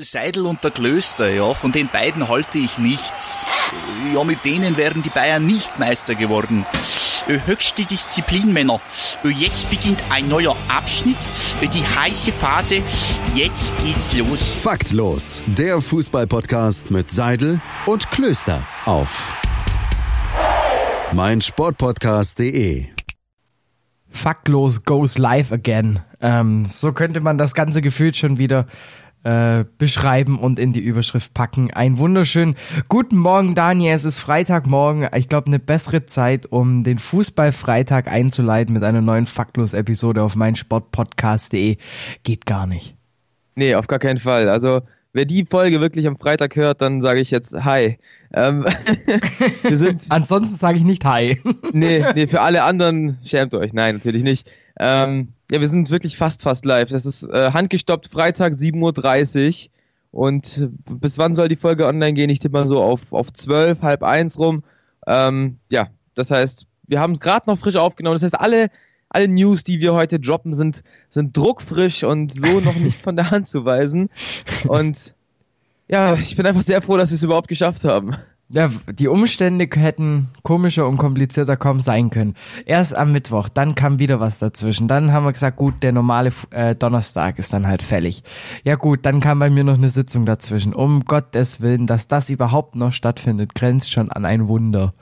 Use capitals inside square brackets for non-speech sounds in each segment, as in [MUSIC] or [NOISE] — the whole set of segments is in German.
Seidel und der Klöster, ja, von den beiden halte ich nichts. Ja, mit denen wären die Bayern nicht Meister geworden. Höchste Disziplin, Männer. Jetzt beginnt ein neuer Abschnitt, die heiße Phase. Jetzt geht's los. Faktlos, der Fußballpodcast mit Seidel und Klöster auf meinsportpodcast.de. Faktlos goes live again. Ähm, so könnte man das ganze Gefühl schon wieder äh, beschreiben und in die Überschrift packen. Ein wunderschönen guten Morgen, Daniel. Es ist Freitagmorgen. Ich glaube, eine bessere Zeit, um den Fußballfreitag einzuleiten mit einer neuen Faktlos-Episode auf meinsportpodcast.de geht gar nicht. Nee, auf gar keinen Fall. Also, wer die Folge wirklich am Freitag hört, dann sage ich jetzt Hi. Ähm, [LAUGHS] wir sind [LAUGHS] Ansonsten sage ich nicht Hi. nee, nee, für alle anderen schämt euch. Nein, natürlich nicht. Ähm, ja, wir sind wirklich fast, fast live. Das ist äh, handgestoppt Freitag 7.30 Uhr. Und bis wann soll die Folge online gehen? Ich tippe mal so auf, auf 12, halb eins rum. Ähm, ja, das heißt, wir haben es gerade noch frisch aufgenommen. Das heißt, alle, alle News, die wir heute droppen, sind, sind druckfrisch und so noch [LAUGHS] nicht von der Hand zu weisen. Und ja, ich bin einfach sehr froh, dass wir es überhaupt geschafft haben. Ja, die Umstände hätten komischer und komplizierter kaum sein können. Erst am Mittwoch, dann kam wieder was dazwischen. Dann haben wir gesagt, gut, der normale äh, Donnerstag ist dann halt fällig. Ja gut, dann kam bei mir noch eine Sitzung dazwischen. Um Gottes Willen, dass das überhaupt noch stattfindet, grenzt schon an ein Wunder.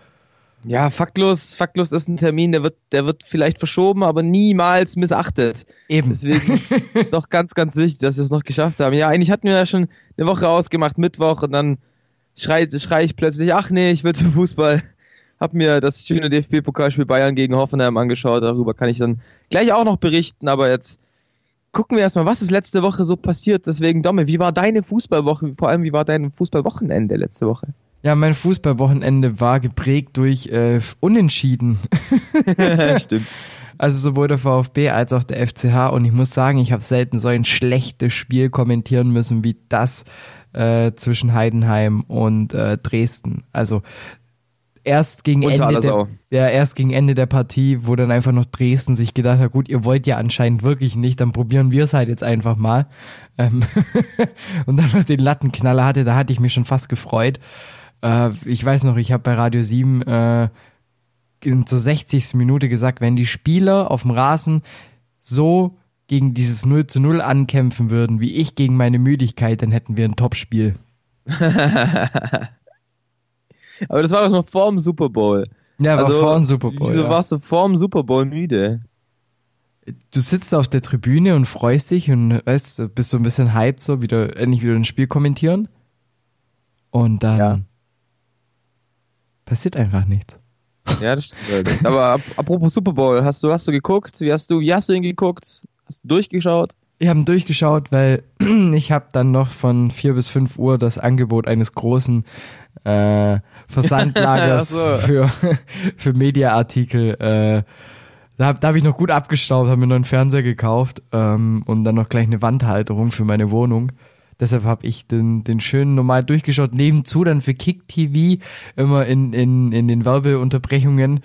Ja, faktlos, faktlos ist ein Termin, der wird, der wird vielleicht verschoben, aber niemals missachtet. Eben. Deswegen [LAUGHS] doch ganz, ganz wichtig, dass wir es noch geschafft haben. Ja, eigentlich hatten wir ja schon eine Woche ausgemacht, Mittwoch, und dann schrei, schrei ich plötzlich, ach nee, ich will zum Fußball. Hab mir das schöne DFB-Pokalspiel Bayern gegen Hoffenheim angeschaut, darüber kann ich dann gleich auch noch berichten, aber jetzt gucken wir erstmal, was ist letzte Woche so passiert. Deswegen, Domme, wie war deine Fußballwoche? Vor allem, wie war dein Fußballwochenende letzte Woche? Ja, mein Fußballwochenende war geprägt durch äh, Unentschieden. [LAUGHS] [LAUGHS] Stimmt. Also sowohl der VfB als auch der FCH. Und ich muss sagen, ich habe selten so ein schlechtes Spiel kommentieren müssen wie das äh, zwischen Heidenheim und äh, Dresden. Also erst gegen Ende der, ja, erst gegen Ende der Partie, wo dann einfach noch Dresden sich gedacht hat, gut, ihr wollt ja anscheinend wirklich nicht, dann probieren wir es halt jetzt einfach mal. Ähm [LAUGHS] und dann noch den Lattenknaller hatte, da hatte ich mich schon fast gefreut. Äh, ich weiß noch, ich habe bei Radio 7 äh, in zur 60. Minute gesagt, wenn die Spieler auf dem Rasen so gegen dieses 0 zu 0 ankämpfen würden, wie ich gegen meine Müdigkeit, dann hätten wir ein Topspiel. [LAUGHS] Aber das war doch noch vor dem Super Bowl. Ja, war also, vor dem Super Bowl. Wieso ja. warst du vor dem Super Bowl müde? Du sitzt auf der Tribüne und freust dich und weißt, bist so ein bisschen hyped, so wieder endlich wieder ein Spiel kommentieren. Und dann ja. passiert einfach nichts. Ja, das stimmt. Aber apropos Super Bowl, hast du, hast du geguckt? Wie hast du, wie hast du ihn geguckt? Hast du durchgeschaut? Ich habe ihn durchgeschaut, weil [CLEARS THROAT] ich habe dann noch von 4 bis 5 Uhr das Angebot eines großen äh, Versandlagers [LAUGHS] so. für, [LAUGHS] für Mediaartikel. Äh, da habe da hab ich noch gut abgestaubt, habe mir noch einen Fernseher gekauft ähm, und dann noch gleich eine Wandhalterung für meine Wohnung. Deshalb habe ich den, den schönen normal durchgeschaut. Nebenzu dann für Kick TV immer in, in, in den Werbeunterbrechungen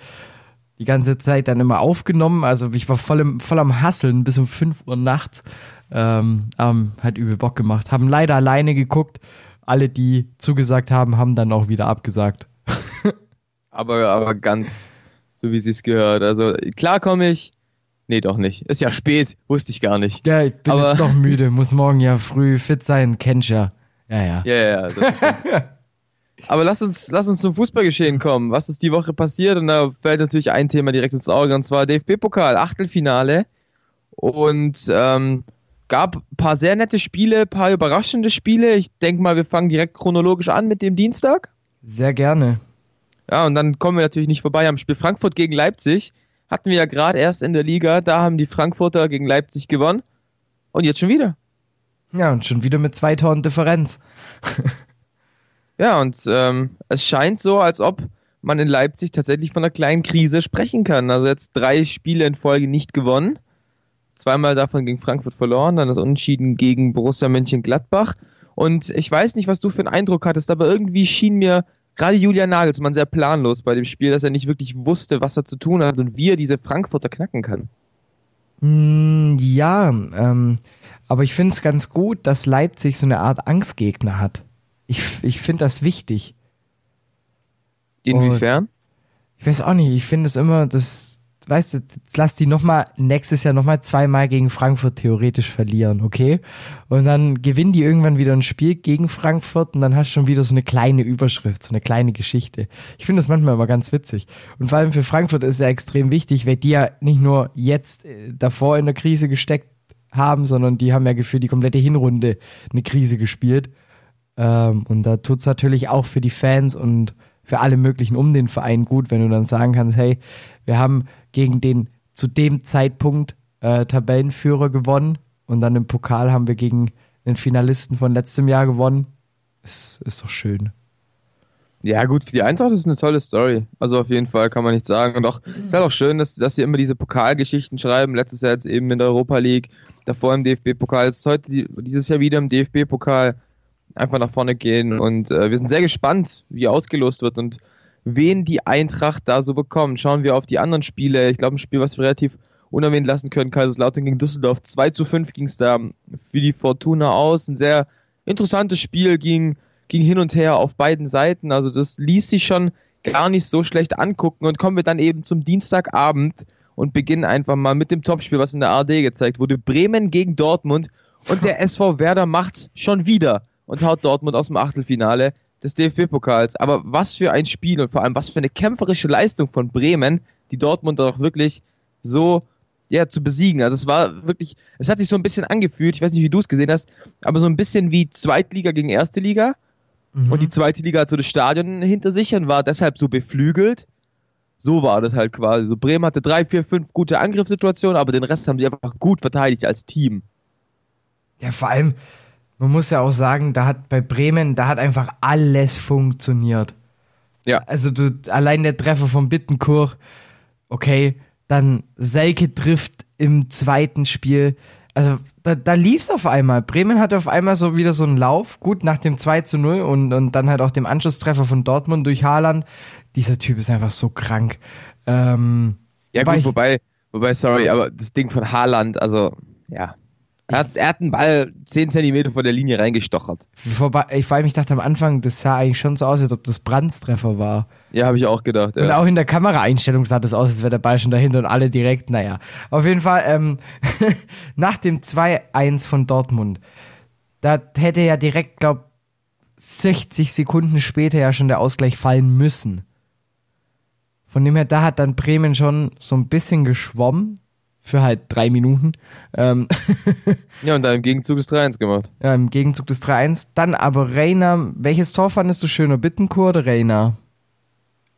die ganze Zeit dann immer aufgenommen. Also ich war voll, im, voll am Hasseln bis um 5 Uhr nachts. Ähm, ähm, hat übel Bock gemacht. Haben leider alleine geguckt. Alle, die zugesagt haben, haben dann auch wieder abgesagt. [LAUGHS] aber, aber ganz so, wie sie es gehört. Also klar komme ich. Nee, doch nicht. Ist ja spät. Wusste ich gar nicht. Ja, ich bin aber jetzt doch [LAUGHS] müde. Muss morgen ja früh fit sein. Kennst ja. Ja, ja. Ja, ja. [LAUGHS] Aber lass uns, lass uns zum Fußballgeschehen kommen. Was ist die Woche passiert? Und da fällt natürlich ein Thema direkt ins Auge, und zwar DFB-Pokal, Achtelfinale. Und ähm, gab ein paar sehr nette Spiele, ein paar überraschende Spiele. Ich denke mal, wir fangen direkt chronologisch an mit dem Dienstag. Sehr gerne. Ja, und dann kommen wir natürlich nicht vorbei am Spiel Frankfurt gegen Leipzig. Hatten wir ja gerade erst in der Liga, da haben die Frankfurter gegen Leipzig gewonnen. Und jetzt schon wieder. Ja, und schon wieder mit zwei Toren Differenz. [LAUGHS] Ja, und ähm, es scheint so, als ob man in Leipzig tatsächlich von einer kleinen Krise sprechen kann. Also jetzt drei Spiele in Folge nicht gewonnen. Zweimal davon gegen Frankfurt verloren, dann das Unentschieden gegen Borussia Mönchengladbach. Und ich weiß nicht, was du für einen Eindruck hattest, aber irgendwie schien mir gerade Julian Nagelsmann sehr planlos bei dem Spiel, dass er nicht wirklich wusste, was er zu tun hat und wie er diese Frankfurter knacken kann. Mm, ja, ähm, aber ich finde es ganz gut, dass Leipzig so eine Art Angstgegner hat. Ich, ich finde das wichtig. Inwiefern? Und ich weiß auch nicht, ich finde es immer, das, weißt du, jetzt lass die nochmal nächstes Jahr nochmal zweimal gegen Frankfurt theoretisch verlieren, okay? Und dann gewinnen die irgendwann wieder ein Spiel gegen Frankfurt und dann hast du schon wieder so eine kleine Überschrift, so eine kleine Geschichte. Ich finde das manchmal immer ganz witzig. Und vor allem für Frankfurt ist es ja extrem wichtig, weil die ja nicht nur jetzt äh, davor in der Krise gesteckt haben, sondern die haben ja gefühlt die komplette Hinrunde eine Krise gespielt. Ähm, und da tut's natürlich auch für die Fans und für alle möglichen um den Verein gut, wenn du dann sagen kannst, hey, wir haben gegen den zu dem Zeitpunkt äh, Tabellenführer gewonnen und dann im Pokal haben wir gegen den Finalisten von letztem Jahr gewonnen. Ist, ist doch schön. Ja, gut, für die Eintracht ist es eine tolle Story. Also auf jeden Fall kann man nicht sagen. Und auch, es ist halt auch schön, dass, dass sie immer diese Pokalgeschichten schreiben. Letztes Jahr jetzt eben in der Europa League, davor im DFB-Pokal, jetzt heute die, dieses Jahr wieder im DFB-Pokal einfach nach vorne gehen. Und äh, wir sind sehr gespannt, wie ausgelost wird und wen die Eintracht da so bekommt. Schauen wir auf die anderen Spiele. Ich glaube, ein Spiel, was wir relativ unerwähnt lassen können, Kaiserslautern gegen Düsseldorf. 2 zu 5 ging es da für die Fortuna aus. Ein sehr interessantes Spiel, ging, ging hin und her auf beiden Seiten. Also das ließ sich schon gar nicht so schlecht angucken. Und kommen wir dann eben zum Dienstagabend und beginnen einfach mal mit dem Topspiel, was in der ARD gezeigt wurde. Bremen gegen Dortmund. Und der SV Werder macht schon wieder und haut Dortmund aus dem Achtelfinale des DFB-Pokals. Aber was für ein Spiel und vor allem was für eine kämpferische Leistung von Bremen, die Dortmund doch wirklich so ja, zu besiegen. Also es war wirklich, es hat sich so ein bisschen angefühlt, ich weiß nicht, wie du es gesehen hast, aber so ein bisschen wie Zweitliga gegen Erste Liga. Mhm. Und die zweite Liga hat so das Stadion hinter sich und war deshalb so beflügelt. So war das halt quasi. So Bremen hatte drei, vier, fünf gute Angriffssituationen, aber den Rest haben sie einfach gut verteidigt als Team. Ja, vor allem, man muss ja auch sagen, da hat bei Bremen, da hat einfach alles funktioniert. Ja. Also du, allein der Treffer von Bittenkur, okay, dann Selke trifft im zweiten Spiel. Also da, da lief es auf einmal. Bremen hatte auf einmal so wieder so einen Lauf, gut nach dem 2 zu 0 und, und dann halt auch dem Anschlusstreffer von Dortmund durch Haaland. Dieser Typ ist einfach so krank. Ähm, ja gut, wobei, wobei, sorry, aber das Ding von Haaland, also ja, er hat, er hat einen Ball 10 cm vor der Linie reingestochert. Vorbei, ich, allem, ich dachte am Anfang, das sah eigentlich schon so aus, als ob das Brandstreffer war. Ja, habe ich auch gedacht. Ja. Und auch in der Kameraeinstellung sah das aus, als wäre der Ball schon dahinter und alle direkt, naja. Auf jeden Fall, ähm, [LAUGHS] nach dem 2-1 von Dortmund, da hätte ja direkt, glaub 60 Sekunden später ja schon der Ausgleich fallen müssen. Von dem her, da hat dann Bremen schon so ein bisschen geschwommen, für halt drei Minuten. Ähm [LAUGHS] ja, und dann im Gegenzug das 3-1 gemacht. Ja, im Gegenzug des 3-1. Dann aber Reina, welches Tor fandest du schöner, Bittencourt oder Reina?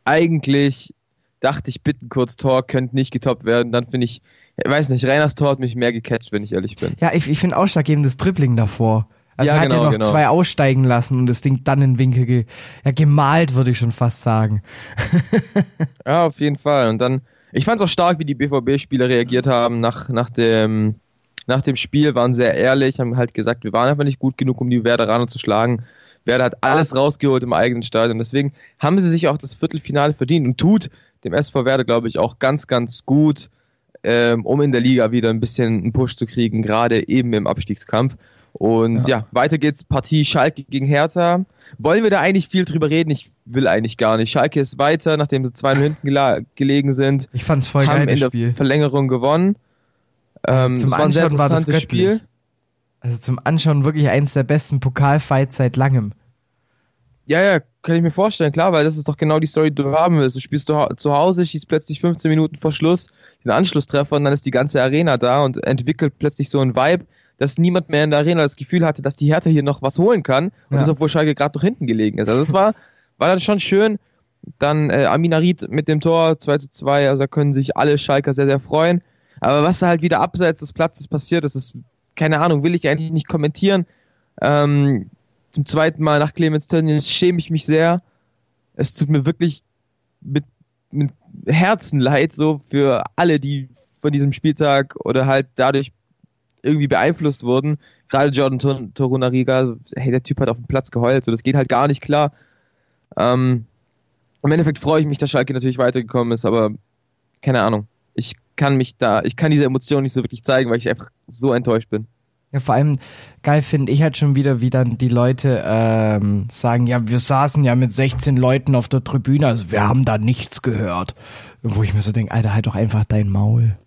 Eigentlich dachte ich, Bittencourts Tor könnte nicht getoppt werden. Dann finde ich, ich weiß nicht, Reinas Tor hat mich mehr gecatcht, wenn ich ehrlich bin. Ja, ich, ich finde ausschlaggebendes Dribbling davor. Also ja, er hat genau, ja noch genau. zwei aussteigen lassen und das Ding dann in den Winkel ge ja, gemalt, würde ich schon fast sagen. [LAUGHS] ja, auf jeden Fall. Und dann, ich fand es auch stark, wie die BVB-Spieler reagiert haben nach, nach, dem, nach dem Spiel, waren sehr ehrlich, haben halt gesagt, wir waren einfach nicht gut genug, um die Werderaner zu schlagen. Werder hat alles rausgeholt im eigenen Stadion. Deswegen haben sie sich auch das Viertelfinale verdient und tut dem SV Werder, glaube ich, auch ganz, ganz gut, ähm, um in der Liga wieder ein bisschen einen Push zu kriegen, gerade eben im Abstiegskampf. Und ja. ja, weiter geht's. Partie Schalke gegen Hertha. Wollen wir da eigentlich viel drüber reden? Ich will eigentlich gar nicht. Schalke ist weiter, nachdem sie zwei hinten gelegen sind. Ich fand's voll haben geil, das in der Spiel. Verlängerung gewonnen. Ähm, Zum es war ein sehr Anschauen war das interessantes göttlich. Spiel. Also zum Anschauen wirklich eins der besten Pokalfights seit langem. Ja, ja, kann ich mir vorstellen, klar, weil das ist doch genau die Story, die du haben willst. Du spielst zu Hau- zu Hause, schießt plötzlich 15 Minuten vor Schluss den Anschlusstreffer und dann ist die ganze Arena da und entwickelt plötzlich so ein Vibe, dass niemand mehr in der Arena das Gefühl hatte, dass die Hertha hier noch was holen kann und Ja. das, obwohl Schalke gerade noch hinten gelegen ist. Also das war, [LAUGHS] war dann schon schön. Dann äh, Aminarit mit dem Tor 2 zu 2, also da können sich alle Schalker sehr, sehr freuen. Aber was da halt wieder abseits des Platzes passiert, das ist, keine Ahnung, will ich eigentlich nicht kommentieren. Ähm, zum zweiten Mal nach Clemens Tönnies schäme ich mich sehr. Es tut mir wirklich mit, mit Herzen leid, so für alle, die von diesem Spieltag oder halt dadurch irgendwie beeinflusst wurden. Gerade Jordan Tor- Torunariga, hey, der Typ hat auf dem Platz geheult, so das geht halt gar nicht klar. Ähm, Im Endeffekt freue ich mich, dass Schalke natürlich weitergekommen ist, aber keine Ahnung. Ich kann mich da, ich kann diese Emotion nicht so wirklich zeigen, weil ich einfach so enttäuscht bin. Ja, vor allem geil finde ich halt schon wieder, wie dann die Leute ähm, sagen, ja, wir saßen ja mit 16 Leuten auf der Tribüne, also wir haben da nichts gehört. Wo ich mir so denke, Alter, halt doch einfach dein Maul.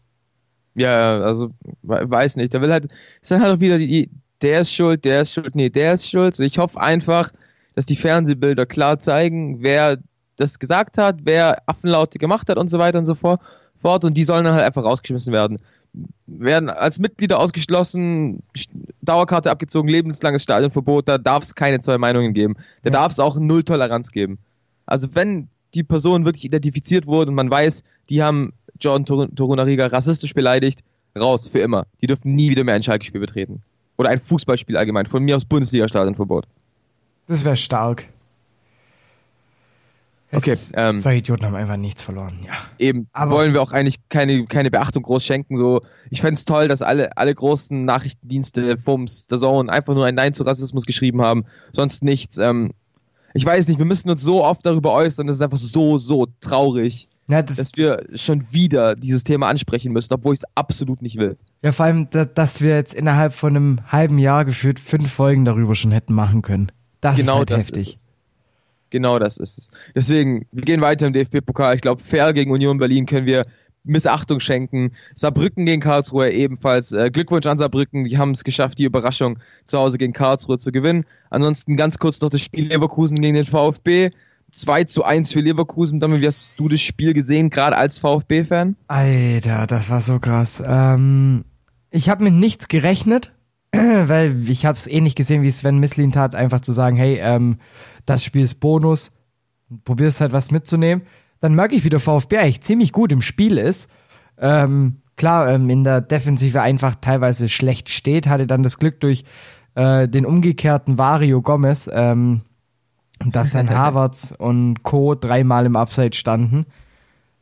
Ja, also weiß nicht. Da will halt, ist dann halt auch wieder die, der ist schuld, der ist schuld, nee, der ist schuld. Ich hoffe einfach, dass die Fernsehbilder klar zeigen, wer das gesagt hat, wer Affenlaute gemacht hat und so weiter und so fort. Und die sollen dann halt einfach rausgeschmissen werden. Werden als Mitglieder ausgeschlossen, Dauerkarte abgezogen, lebenslanges Stadionverbot, da darf es keine zwei Meinungen geben. Da ja. darf es auch Null Toleranz geben. Also wenn die Person wirklich identifiziert wurde und man weiß, die haben John Torunariga rassistisch beleidigt, raus, für immer. Die dürfen nie wieder mehr ein Schalke-Spiel betreten. Oder ein Fußballspiel allgemein. Von mir aus Bundesliga-Stadionverbot. Das wäre stark. Okay. Ähm, solche Idioten haben einfach nichts verloren, ja. Eben, aber wollen wir auch eigentlich keine, keine Beachtung groß schenken. So, ich fände es toll, dass alle, alle großen Nachrichtendienste, FUMS, The Zone einfach nur ein Nein zu Rassismus geschrieben haben. Sonst nichts. Ähm, ich weiß nicht, wir müssen uns so oft darüber äußern, das ist einfach so, so traurig. Ja, das dass wir schon wieder dieses Thema ansprechen müssen, obwohl ich es absolut nicht will. Ja, vor allem, dass wir jetzt innerhalb von einem halben Jahr gefühlt fünf Folgen darüber schon hätten machen können. Das genau ist halt das heftig. Ist Genau das ist es. Deswegen, wir gehen weiter im DFB-Pokal. Ich glaube, fair gegen Union Berlin können wir Missachtung schenken. Saarbrücken gegen Karlsruhe ebenfalls. Äh, Glückwunsch an Saarbrücken, die haben es geschafft, die Überraschung zu Hause gegen Karlsruhe zu gewinnen. Ansonsten ganz kurz noch das Spiel Leverkusen gegen den VfB. 2 zu 1 für Leverkusen. Domi, wie hast du das Spiel gesehen, gerade als VfB-Fan? Alter, das war so krass. Ähm, ich habe mit nichts gerechnet, [CLEARS THROAT] weil ich habe es ähnlich gesehen, wie Sven Mislin tat, einfach zu sagen, hey, ähm, das Spiel ist Bonus, probierst halt was mitzunehmen. Dann merke ich, wie der VfB eigentlich ziemlich gut im Spiel ist. Ähm, klar, ähm, in der Defensive einfach teilweise schlecht steht, hatte dann das Glück durch äh, den umgekehrten Vario Gomez, ähm, dass dann [LAUGHS] Havertz und Co. dreimal im Upside standen.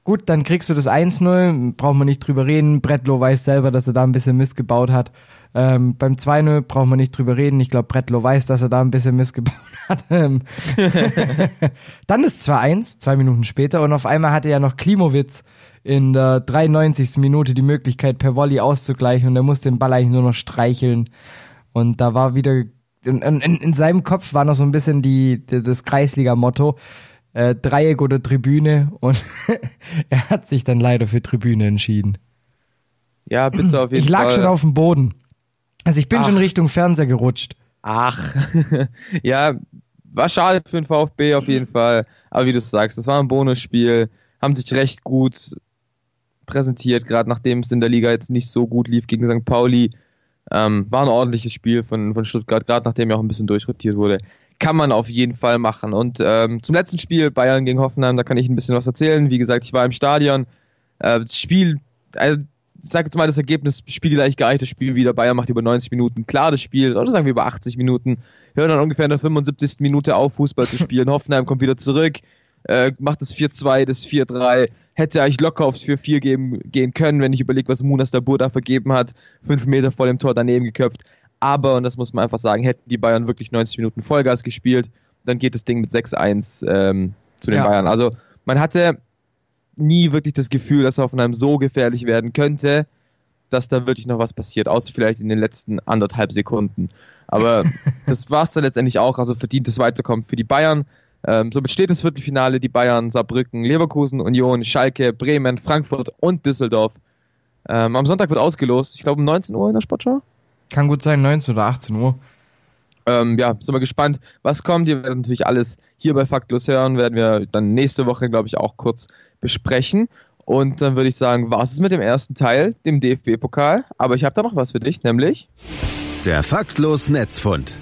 Gut, dann kriegst du das 1-0, brauchen wir nicht drüber reden. Bretlo weiß selber, dass er da ein bisschen missgebaut hat. Ähm, beim 2-0 brauchen wir nicht drüber reden. Ich glaube, Bretlo weiß, dass er da ein bisschen missgebaut [LAUGHS] hat. Ähm, [LAUGHS] dann ist 2-1, zwei Minuten später, und auf einmal hatte ja noch Klimowitz in der 93. Minute die Möglichkeit, per Volley auszugleichen und er musste den Ball eigentlich nur noch streicheln. Und da war wieder, in, in, in seinem Kopf war noch so ein bisschen die, die das Kreisliga-Motto, äh, Dreieck oder Tribüne und [LAUGHS] er hat sich dann leider für Tribüne entschieden. Ja, bitte auf [CLEARS THROAT] jeden Fall. Ich lag Fall. schon auf dem Boden. Also ich bin Ach. schon Richtung Fernseher gerutscht. Ach, [LAUGHS] ja, war schade für den VfB auf jeden Fall. Aber wie du sagst, das war ein Bonusspiel, haben sich recht gut präsentiert, gerade nachdem es in der Liga jetzt nicht so gut lief gegen St. Pauli. Ähm, war ein ordentliches Spiel von, von Stuttgart, gerade nachdem er auch ein bisschen durchrotiert wurde. Kann man auf jeden Fall machen. Und ähm, zum letzten Spiel, Bayern gegen Hoffenheim, da kann ich ein bisschen was erzählen. Wie gesagt, ich war im Stadion. Äh, das Spiel, also ich sage jetzt mal das Ergebnis, spielgleich geeichtes Spiel wieder. Bayern macht über 90 Minuten klar das Spiel, oder sagen wir über 80 Minuten. Hören dann ungefähr in der 75. Minute auf, Fußball zu spielen. [LAUGHS] Hoffenheim kommt wieder zurück, äh, macht das 4-2, das 4-3. Hätte eigentlich locker aufs 4-4 geben, gehen können, wenn ich überlege, was Munas Dabur da vergeben hat. Fünf Meter vor dem Tor daneben geköpft. Aber, und das muss man einfach sagen, hätten die Bayern wirklich 90 Minuten Vollgas gespielt, dann geht das Ding mit 6-1 ähm, zu den ja. Bayern. Also man hatte nie wirklich das Gefühl, dass Hoffenheim so gefährlich werden könnte, dass da wirklich noch was passiert, außer vielleicht in den letzten anderthalb Sekunden. Aber [LAUGHS] das war es dann letztendlich auch, also verdient es weiterkommen für die Bayern. Ähm, somit steht das Viertelfinale, die Bayern, Saarbrücken, Leverkusen, Union, Schalke, Bremen, Frankfurt und Düsseldorf. Ähm, am Sonntag wird ausgelost, ich glaube um 19 Uhr in der Sportschau. Kann gut sein, 19 oder 18 Uhr. Ähm, ja, sind wir gespannt, was kommt. Ihr werdet natürlich alles hier bei Faktlos hören, werden wir dann nächste Woche, glaube ich, auch kurz besprechen. Und dann würde ich sagen, war es mit dem ersten Teil, dem DFB-Pokal. Aber ich habe da noch was für dich, nämlich der Faktlos Netzfund.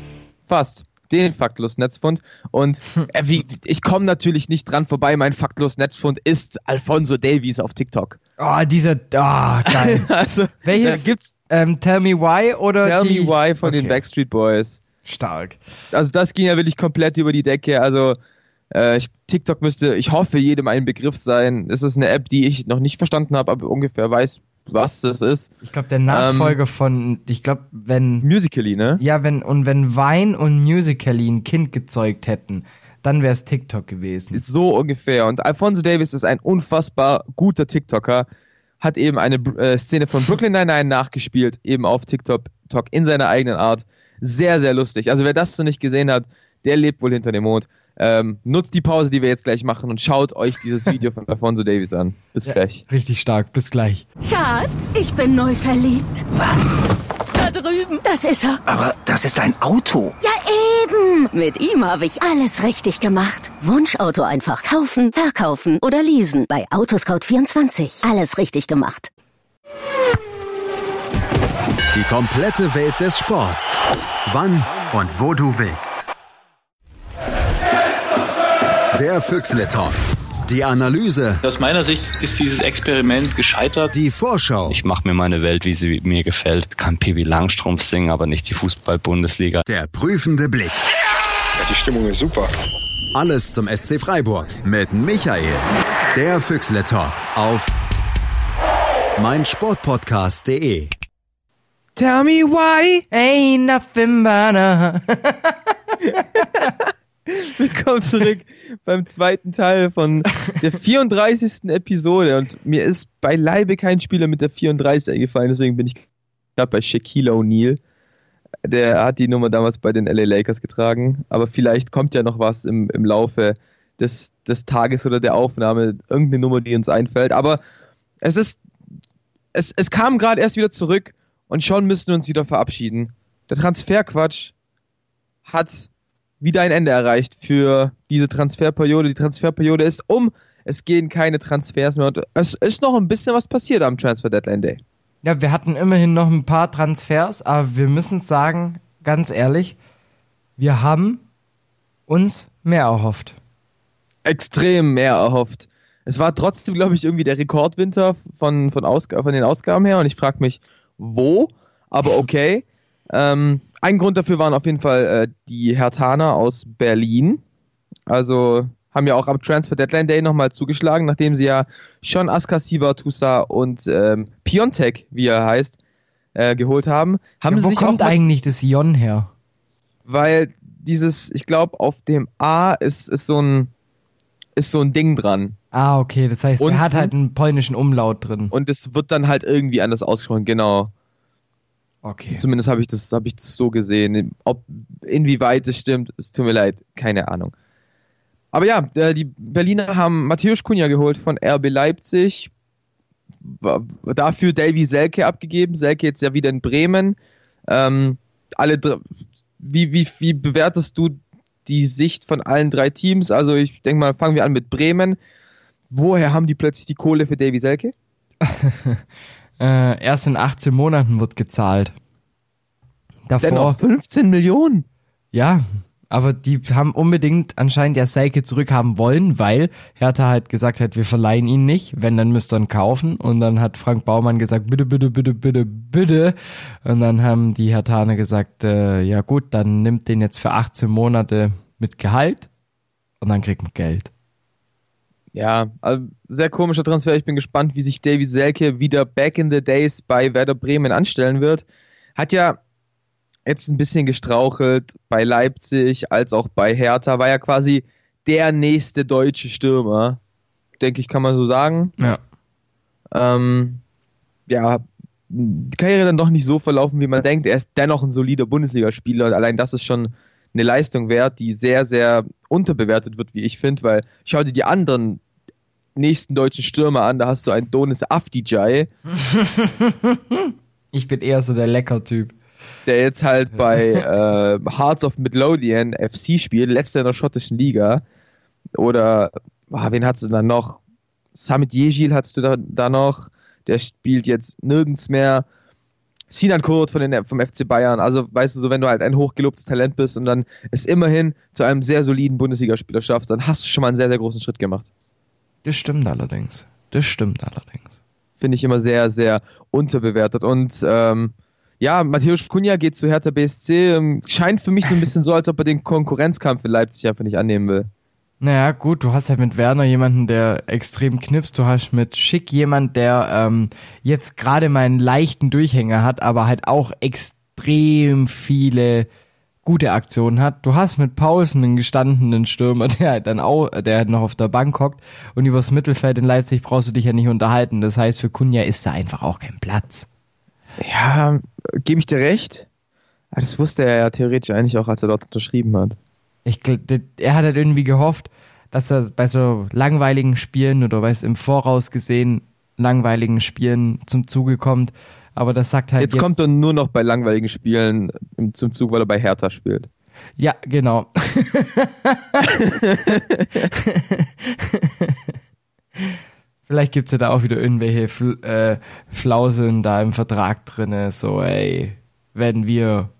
Fast den Faktlos Netzfund. Und äh, wie, ich komme natürlich nicht dran vorbei. Mein Faktlos Netzfund ist Alfonso Davies auf TikTok. Oh, dieser, ah, oh, geil. [LAUGHS] also, Welches? gibt's ähm, Tell Me Why oder Tell die? Me Why von okay. den Backstreet Boys. Stark. Also das ging ja wirklich komplett über die Decke. Also äh, ich, TikTok müsste, ich hoffe, jedem ein Begriff sein. Es ist eine App, die ich noch nicht verstanden habe, aber ungefähr weiß, was das ist. Ich glaube, der Nachfolger ähm, von, ich glaube, wenn. Musically, ne? Ja, wenn, und wenn Vine und Musically ein Kind gezeugt hätten, dann wäre es TikTok gewesen. Ist so ungefähr. Und Alfonso Davis ist ein unfassbar guter TikToker hat eben eine äh, Szene von Brooklyn Nine-Nine nachgespielt, eben auf TikTok in seiner eigenen Art. Sehr, sehr lustig. Also wer das noch nicht gesehen hat, der lebt wohl hinter dem Mond. Ähm, nutzt die Pause, die wir jetzt gleich machen und schaut euch dieses [LAUGHS] Video von Alfonso Davies an. Bis ja, gleich. Richtig stark, bis gleich. Schatz, ich bin neu verliebt. Was? Da drüben. Das ist er. Aber das ist ein Auto. Ja, eben. Mit ihm habe ich alles richtig gemacht. Wunschauto einfach kaufen, verkaufen oder leasen. Bei Autoscout24. Alles richtig gemacht. Die komplette Welt des Sports. Wann und wo du willst. Der Füchsle Talk. Die Analyse. Aus meiner Sicht ist dieses Experiment gescheitert. Die Vorschau. Ich mache mir meine Welt, wie sie mir gefällt. Kann Pippi Langstrumpf singen, aber nicht die Fußball-Bundesliga. Der prüfende Blick. Ja, die Stimmung ist super. Alles zum SC Freiburg mit Michael. Der Füchsle Talk auf meinsportpodcast.de. Tell me why. Ain't nothing but a [LAUGHS] [LAUGHS] Willkommen zurück beim zweiten Teil von der [LAUGHS] 34. Episode. Und mir ist beileibe kein Spieler mit der 34 eingefallen, deswegen bin ich gerade bei Shaquille O'Neal. Der hat die Nummer damals bei den LA Lakers getragen, aber vielleicht kommt ja noch was im, im Laufe des, des Tages oder der Aufnahme, irgendeine Nummer, die uns einfällt. Aber es ist, es, es kam gerade erst wieder zurück und schon müssen wir uns wieder verabschieden. Der Transferquatsch hat wieder ein Ende erreicht für diese Transferperiode. Die Transferperiode ist um. Es gehen keine Transfers mehr und es ist noch ein bisschen was passiert am Transfer Deadline Day. Ja, wir hatten immerhin noch ein paar Transfers, aber wir müssen sagen, ganz ehrlich, wir haben uns mehr erhofft. Extrem mehr erhofft. Es war trotzdem, glaube ich, irgendwie der Rekordwinter von, von, Ausg von den Ausgaben her und ich frage mich, wo? Aber okay. Ähm, ein Grund dafür waren auf jeden Fall äh, die Hertaner aus Berlin. Also haben ja auch am Transfer Deadline Day nochmal zugeschlagen, nachdem sie ja schon Askasiba, Tusa und ähm, Piontek, wie er heißt, äh, geholt haben. haben ja, wo sie kommt eigentlich das Ion her? Weil dieses, ich glaube, auf dem A ist, ist so ein ist so ein Ding dran. Ah, okay, das heißt, er hat halt einen polnischen Umlaut drin. Und es wird dann halt irgendwie anders ausgesprochen, genau. Okay. Zumindest habe ich das, habe ich das so gesehen. Ob inwieweit es stimmt, es tut mir leid, keine Ahnung. Aber ja, die Berliner haben Matthäus Kunja geholt von RB Leipzig. Dafür Davy Selke abgegeben. Selke jetzt ja wieder in Bremen. Ähm, alle, wie, wie, wie bewertest du die Sicht von allen drei Teams? Also ich denke mal, fangen wir an mit Bremen. Woher haben die plötzlich die Kohle für Davy Selke? [LAUGHS] Äh, erst in 18 Monaten wird gezahlt. Davor. Dennoch 15 Millionen. Ja, aber die haben unbedingt anscheinend ja Selke zurückhaben wollen, weil Hertha halt gesagt hat, wir verleihen ihn nicht, wenn, dann müsst ihr ihn kaufen. Und dann hat Frank Baumann gesagt, bitte, bitte, bitte, bitte, bitte. Und dann haben die Hertaner gesagt, äh, ja gut, dann nimmt den jetzt für 18 Monate mit Gehalt und dann kriegt man Geld. Ja, also sehr komischer Transfer. Ich bin gespannt, wie sich Davy Selke wieder back in the days bei Werder Bremen anstellen wird. Hat ja jetzt ein bisschen gestrauchelt bei Leipzig als auch bei Hertha. War ja quasi der nächste deutsche Stürmer. Denke ich, kann man so sagen. Ja. Ähm, ja, die Karriere dann doch nicht so verlaufen, wie man denkt. Er ist dennoch ein solider Bundesligaspieler. Allein das ist schon eine Leistung wert, die sehr, sehr unterbewertet wird, wie ich finde, weil schau dir die anderen nächsten deutschen Stürmer an, da hast du einen Donis Afdijay. [LAUGHS] ich bin eher so der Lecker-Typ. Der jetzt halt bei [LAUGHS] äh, Hearts of Midlothian FC spielt, letzter in der schottischen Liga. Oder, oh, wen hast du dann noch? Samit Yejil hast du da, da noch. Der spielt jetzt nirgends mehr. Sinan Kurt von den, vom FC Bayern. Also, weißt du, so, wenn du halt ein hochgelobtes Talent bist und dann es immerhin zu einem sehr soliden Bundesligaspieler schaffst, dann hast du schon mal einen sehr, sehr großen Schritt gemacht. Das stimmt allerdings. Das stimmt allerdings. Finde ich immer sehr, sehr unterbewertet. Und ähm, ja, Matthäus Kunja geht zu Hertha BSC. Ähm, scheint für mich so ein bisschen so, als ob er den Konkurrenzkampf in Leipzig einfach nicht annehmen will. Naja, gut, du hast halt mit Werner jemanden, der extrem knipst. Du hast mit Schick jemand, der ähm, jetzt gerade mal einen leichten Durchhänger hat, aber halt auch extrem viele gute Aktionen hat. Du hast mit Paulsen einen gestandenen Stürmer, [LAUGHS] der halt dann auch, der halt noch auf der Bank hockt und übers Mittelfeld in Leipzig brauchst du dich ja nicht unterhalten. Das heißt, für Kunja ist da einfach auch kein Platz. Ja, gebe ich dir recht. Das wusste er ja theoretisch eigentlich auch, als er dort unterschrieben hat. Ich, er hat halt irgendwie gehofft, dass er bei so langweiligen Spielen oder weiß im Voraus gesehen langweiligen Spielen zum Zuge kommt. Aber das sagt halt Jetzt, kommt er nur noch bei langweiligen Spielen zum Zug, weil er bei Hertha spielt. Ja, genau. [LAUGHS] Vielleicht gibt's ja da auch wieder irgendwelche Fl äh, Flauseln da im Vertrag drinne, so ey, wenn wir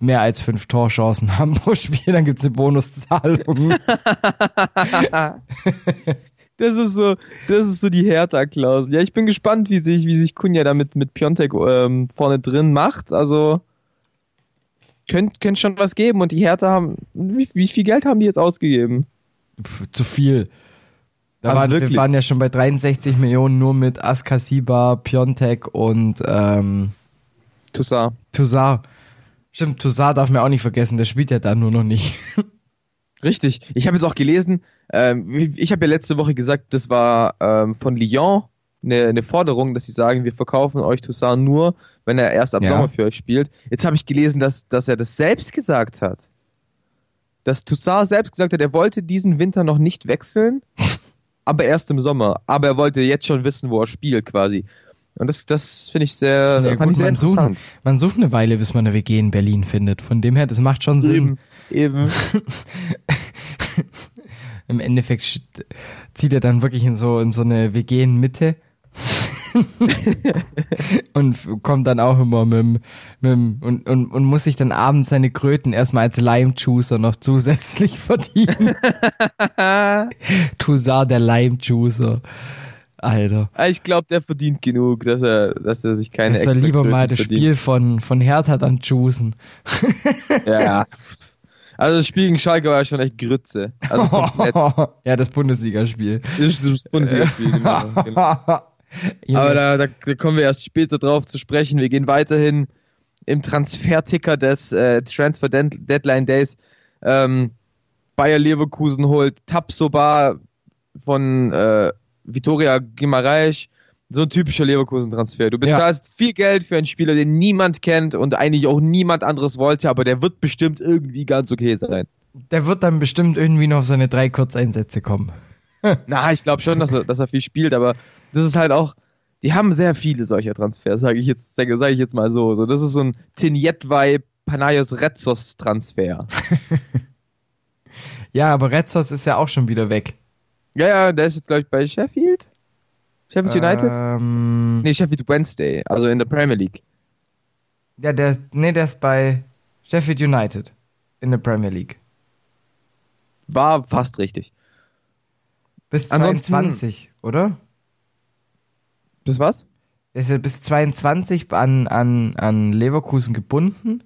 mehr als fünf Torchancen [LAUGHS] haben pro Spiel, dann gibt's eine Bonuszahlung. [LAUGHS] Das ist so, das ist so die Hertha-Klausel. Ja, ich bin gespannt, wie sich, wie sich Kunja damit mit Piontek ähm, vorne drin macht. Also könnte könnt schon was geben. Und die Hertha haben, wie, wie viel Geld haben die jetzt ausgegeben? Pff, Zu viel. Da Ah, waren, wir waren ja schon bei 63 Millionen nur mit Askasiba, Piontek und ähm, Toussaint. Toussaint. Stimmt, Toussaint darf man auch nicht vergessen, der spielt ja da nur noch nicht. [LAUGHS] Richtig. Ich habe jetzt auch gelesen, ähm, ich habe ja letzte Woche gesagt, das war ähm, von Lyon eine, eine Forderung, dass sie sagen, wir verkaufen euch Toussaint nur, wenn er erst ab Ja. Sommer für euch spielt. Jetzt habe ich gelesen, dass, dass er das selbst gesagt hat. Dass Toussaint selbst gesagt hat, er wollte diesen Winter noch nicht wechseln, [LAUGHS] aber erst im Sommer. Aber er wollte jetzt schon wissen, wo er spielt quasi. Und das, das finde ich sehr, Ja, fand gut, ich sehr man, sucht, interessant. man sucht eine Weile, bis man eine WG in Berlin findet. Von dem her, das macht schon Sinn. Eben, eben. [LAUGHS] Im Endeffekt zieht er dann wirklich in so, in so eine WG in Mitte. [LAUGHS] und kommt dann auch immer mit, dem- mit und, und, und muss sich dann abends seine Kröten erstmal als Lime-Juicer noch zusätzlich [LAUGHS] verdienen. Toussaint, der Lime-Juicer. Alter. Ah, Ich glaube, der verdient genug, dass er, dass er sich keine Dass er extra lieber mal Kröten das verdient. Spiel von, von Hertha dann juicen. Ja. Also das Spiel gegen Schalke war ja schon echt Grütze. Also [LAUGHS] komplett. ja, das Bundesligaspiel. Das ist das Bundesliga-Spiel, genau. genau. [LAUGHS] Aber da, da, da kommen wir erst später drauf zu sprechen. Wir gehen weiterhin im Transferticker des äh, Transfer Deadline Days. Ähm, Bayer Leverkusen holt Tapsoba von äh, Vitoria Guimaraes. So ein typischer Leverkusen-Transfer. Du bezahlst viel Geld für einen Spieler, den niemand kennt und eigentlich auch niemand anderes wollte, aber der wird bestimmt irgendwie ganz okay sein. Der wird dann bestimmt irgendwie noch auf seine drei Kurzeinsätze kommen. [LAUGHS] Na, ich glaube schon, dass er, dass er viel spielt, aber das ist halt auch, die haben sehr viele solcher Transfers, sage ich jetzt, sage sag ich jetzt mal so. so. Das ist so ein Tinjetvai Panayos Retzos Transfer. [LAUGHS] Ja, aber Retzos ist ja auch schon wieder weg. Ja, ja, der ist jetzt, glaube ich, bei Sheffield. Sheffield United? Ähm, Nee, Sheffield Wednesday, also in der Premier League. ja, der, ist- nee, der ist bei Sheffield United in der Premier League. War fast richtig. Bis Ansonsten- 22, oder? Bis was? Der ist ja bis 22 an, an, an Leverkusen gebunden.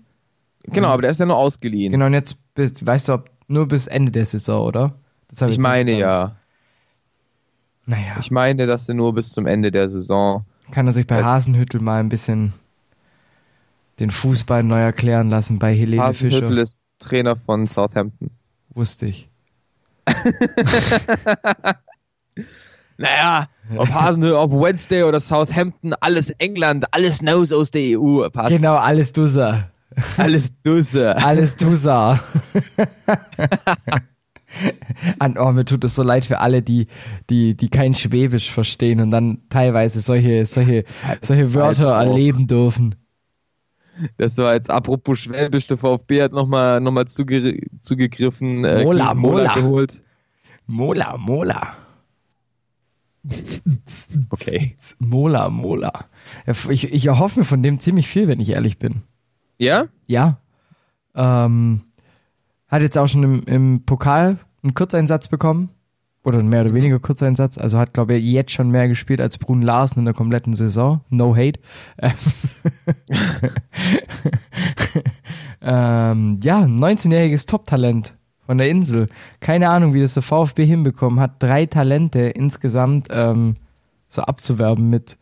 Genau, aber der ist ja nur ausgeliehen. Genau, und jetzt, weißt du, ob nur bis Ende der Saison, oder? Ich meine ja. Naja, Ich meine, dass er nur bis zum Ende der Saison. kann er sich bei Äh, Hasenhüttel mal ein bisschen den Fußball neu erklären lassen bei Helene Hasenhüttl Fischer. ist Trainer von Southampton. Wusste ich. [LAUGHS] Naja, ob Hasenhüttl, ob Wednesday oder Southampton, alles England, alles Nose aus der EU. Passt. Genau, alles Dusa. Alles Dusse. Alles Dusa. [LAUGHS] [LAUGHS] An, oh, mir tut es so leid für alle, die, die, die kein Schwäbisch verstehen und dann teilweise solche, solche, solche ist Wörter erleben dürfen. Das war jetzt apropos Schwäbisch, der VfB hat nochmal noch mal zuge zugegriffen, äh, Mola, Clean Mola. geholt. Mola, Mola. Okay. Mola, Mola. Ich, ich erhoffe mir von dem ziemlich viel, wenn ich ehrlich bin. Ja? Ja. Ähm, hat jetzt auch schon im, im Pokal einen Kurzeinsatz bekommen. Oder einen mehr oder weniger Kurzeinsatz. Also hat, glaube ich, jetzt schon mehr gespielt als Brun Larsen in der kompletten Saison. No hate. [LAUGHS] ähm, ja, 19-jähriges Top-Talent von der Insel. Keine Ahnung, wie das der VfB hinbekommen hat. Drei Talente insgesamt ähm, so abzuwerben mit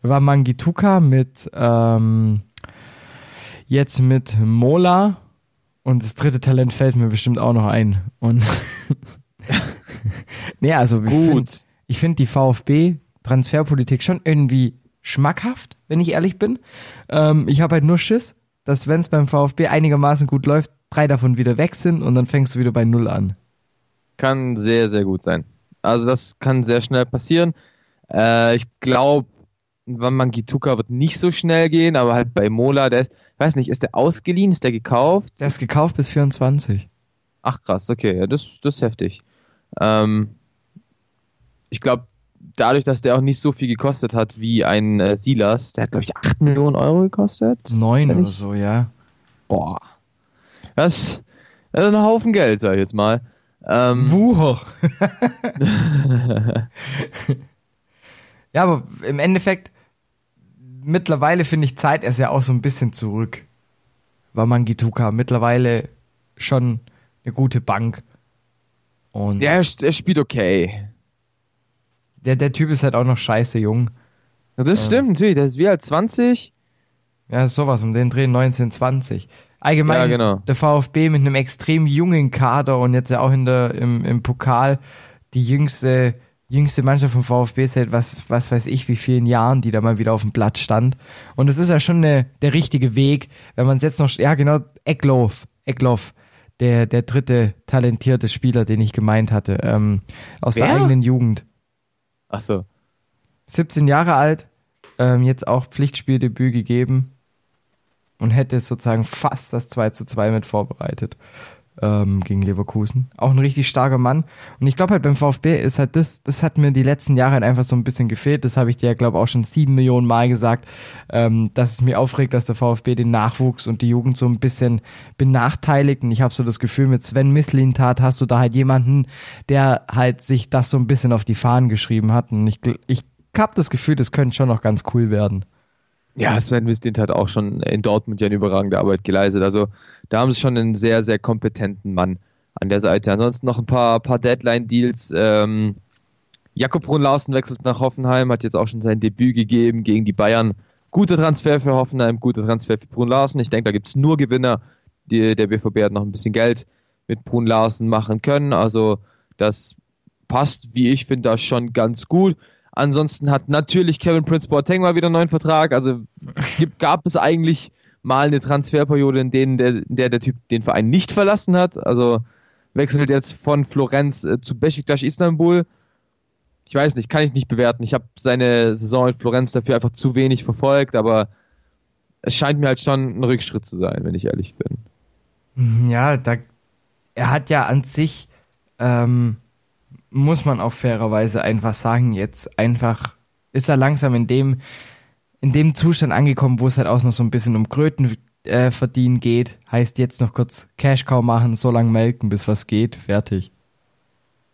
Wamangituka, mit ähm, jetzt mit Mola Und das dritte Talent fällt mir bestimmt auch noch ein. Und [LAUGHS] nee, also ich Gut. find- ich finde die VfB-Transferpolitik schon irgendwie schmackhaft, wenn ich ehrlich bin. Ähm, ich habe halt nur Schiss, dass wenn es beim VfB einigermaßen gut läuft, drei davon wieder weg sind und dann fängst du wieder bei Null an. Kann sehr, sehr gut sein. Also das kann sehr schnell passieren. Äh, ich glaube, Mangituka wird nicht so schnell gehen, aber halt bei Mola, der, weiß nicht, ist der ausgeliehen, ist der gekauft? Der ist gekauft bis 24. Ach krass, okay, ja, das, das ist heftig. Ähm, ich glaube, dadurch, dass der auch nicht so viel gekostet hat wie ein äh, Silas, der hat, glaube ich, 8 Millionen Euro gekostet. Neun Wenn oder ich- so, ja. Boah. Das, das ist ein Haufen Geld, sag ich jetzt mal. Ähm, Wucher. [LAUGHS] [LAUGHS] ja, aber im Endeffekt, mittlerweile finde ich, er es ja auch so ein bisschen zurück. War Mangituka mittlerweile schon eine gute Bank. Und ja, er, er spielt okay. der, der Typ ist halt auch noch scheiße jung. Ja, das stimmt, natürlich. Der ist wie alt 20. Ja, sowas um den Dreh 19, 20. Allgemein Ja, genau. der VfB mit einem extrem jungen Kader und jetzt ja auch in der, im, im Pokal die jüngste, jüngste Mannschaft vom VfB seit was, was weiß ich wie vielen Jahren, die da mal wieder auf dem Platz stand. Und es ist ja schon eine, der richtige Weg, wenn man es jetzt noch, ja genau, Eckloff, Eckloff, der, der dritte talentierte Spieler, den ich gemeint hatte, ähm, aus der Wer? eigenen Jugend. Ach so. 17 Jahre alt, ähm, jetzt auch Pflichtspieldebüt gegeben und hätte sozusagen fast das 2 zu 2 mit vorbereitet ähm, gegen Leverkusen. Auch ein richtig starker Mann. Und ich glaube halt beim VfB ist halt das, das hat mir die letzten Jahre halt einfach so ein bisschen gefehlt. Das habe ich dir, glaube auch schon sieben Millionen Mal gesagt, ähm, dass es mir aufregt, dass der VfB den Nachwuchs und die Jugend so ein bisschen benachteiligt. Und ich habe so das Gefühl, mit Sven Mislintat hast du da halt jemanden, der halt sich das so ein bisschen auf die Fahnen geschrieben hat. Und ich, ich habe das Gefühl, das könnte schon noch ganz cool werden. Ja, Sven Misdint hat auch schon in Dortmund ja eine überragende Arbeit geleistet. Also da haben sie schon einen sehr, sehr kompetenten Mann an der Seite. Ansonsten noch ein paar, paar Deadline-Deals. Ähm, Jakob Brun Larsen wechselt nach Hoffenheim, hat jetzt auch schon sein Debüt gegeben gegen die Bayern. Guter Transfer für Hoffenheim, guter Transfer für Brun Larsen. Ich denke, da gibt es nur Gewinner. Die, der BVB hat noch ein bisschen Geld mit Brun Larsen machen können. Also das passt, wie ich finde, das schon ganz gut. Ansonsten hat natürlich Kevin Prince Boateng mal wieder einen neuen Vertrag. Also gibt, gab es eigentlich mal eine Transferperiode, in denen der, in der der Typ den Verein nicht verlassen hat. Also wechselt jetzt von Florenz äh, zu Besiktas Istanbul. Ich weiß nicht, kann ich nicht bewerten. Ich habe seine Saison in Florenz dafür einfach zu wenig verfolgt, aber es scheint mir halt schon ein Rückschritt zu sein, wenn ich ehrlich bin. Ja, da, er hat ja an sich, ähm, muss man auch fairerweise einfach sagen, jetzt einfach ist er langsam in dem, in dem Zustand angekommen, wo es halt auch noch so ein bisschen um Kröten äh, verdienen geht. Heißt jetzt noch kurz Cash Cow machen, so lange melken, bis was geht, fertig.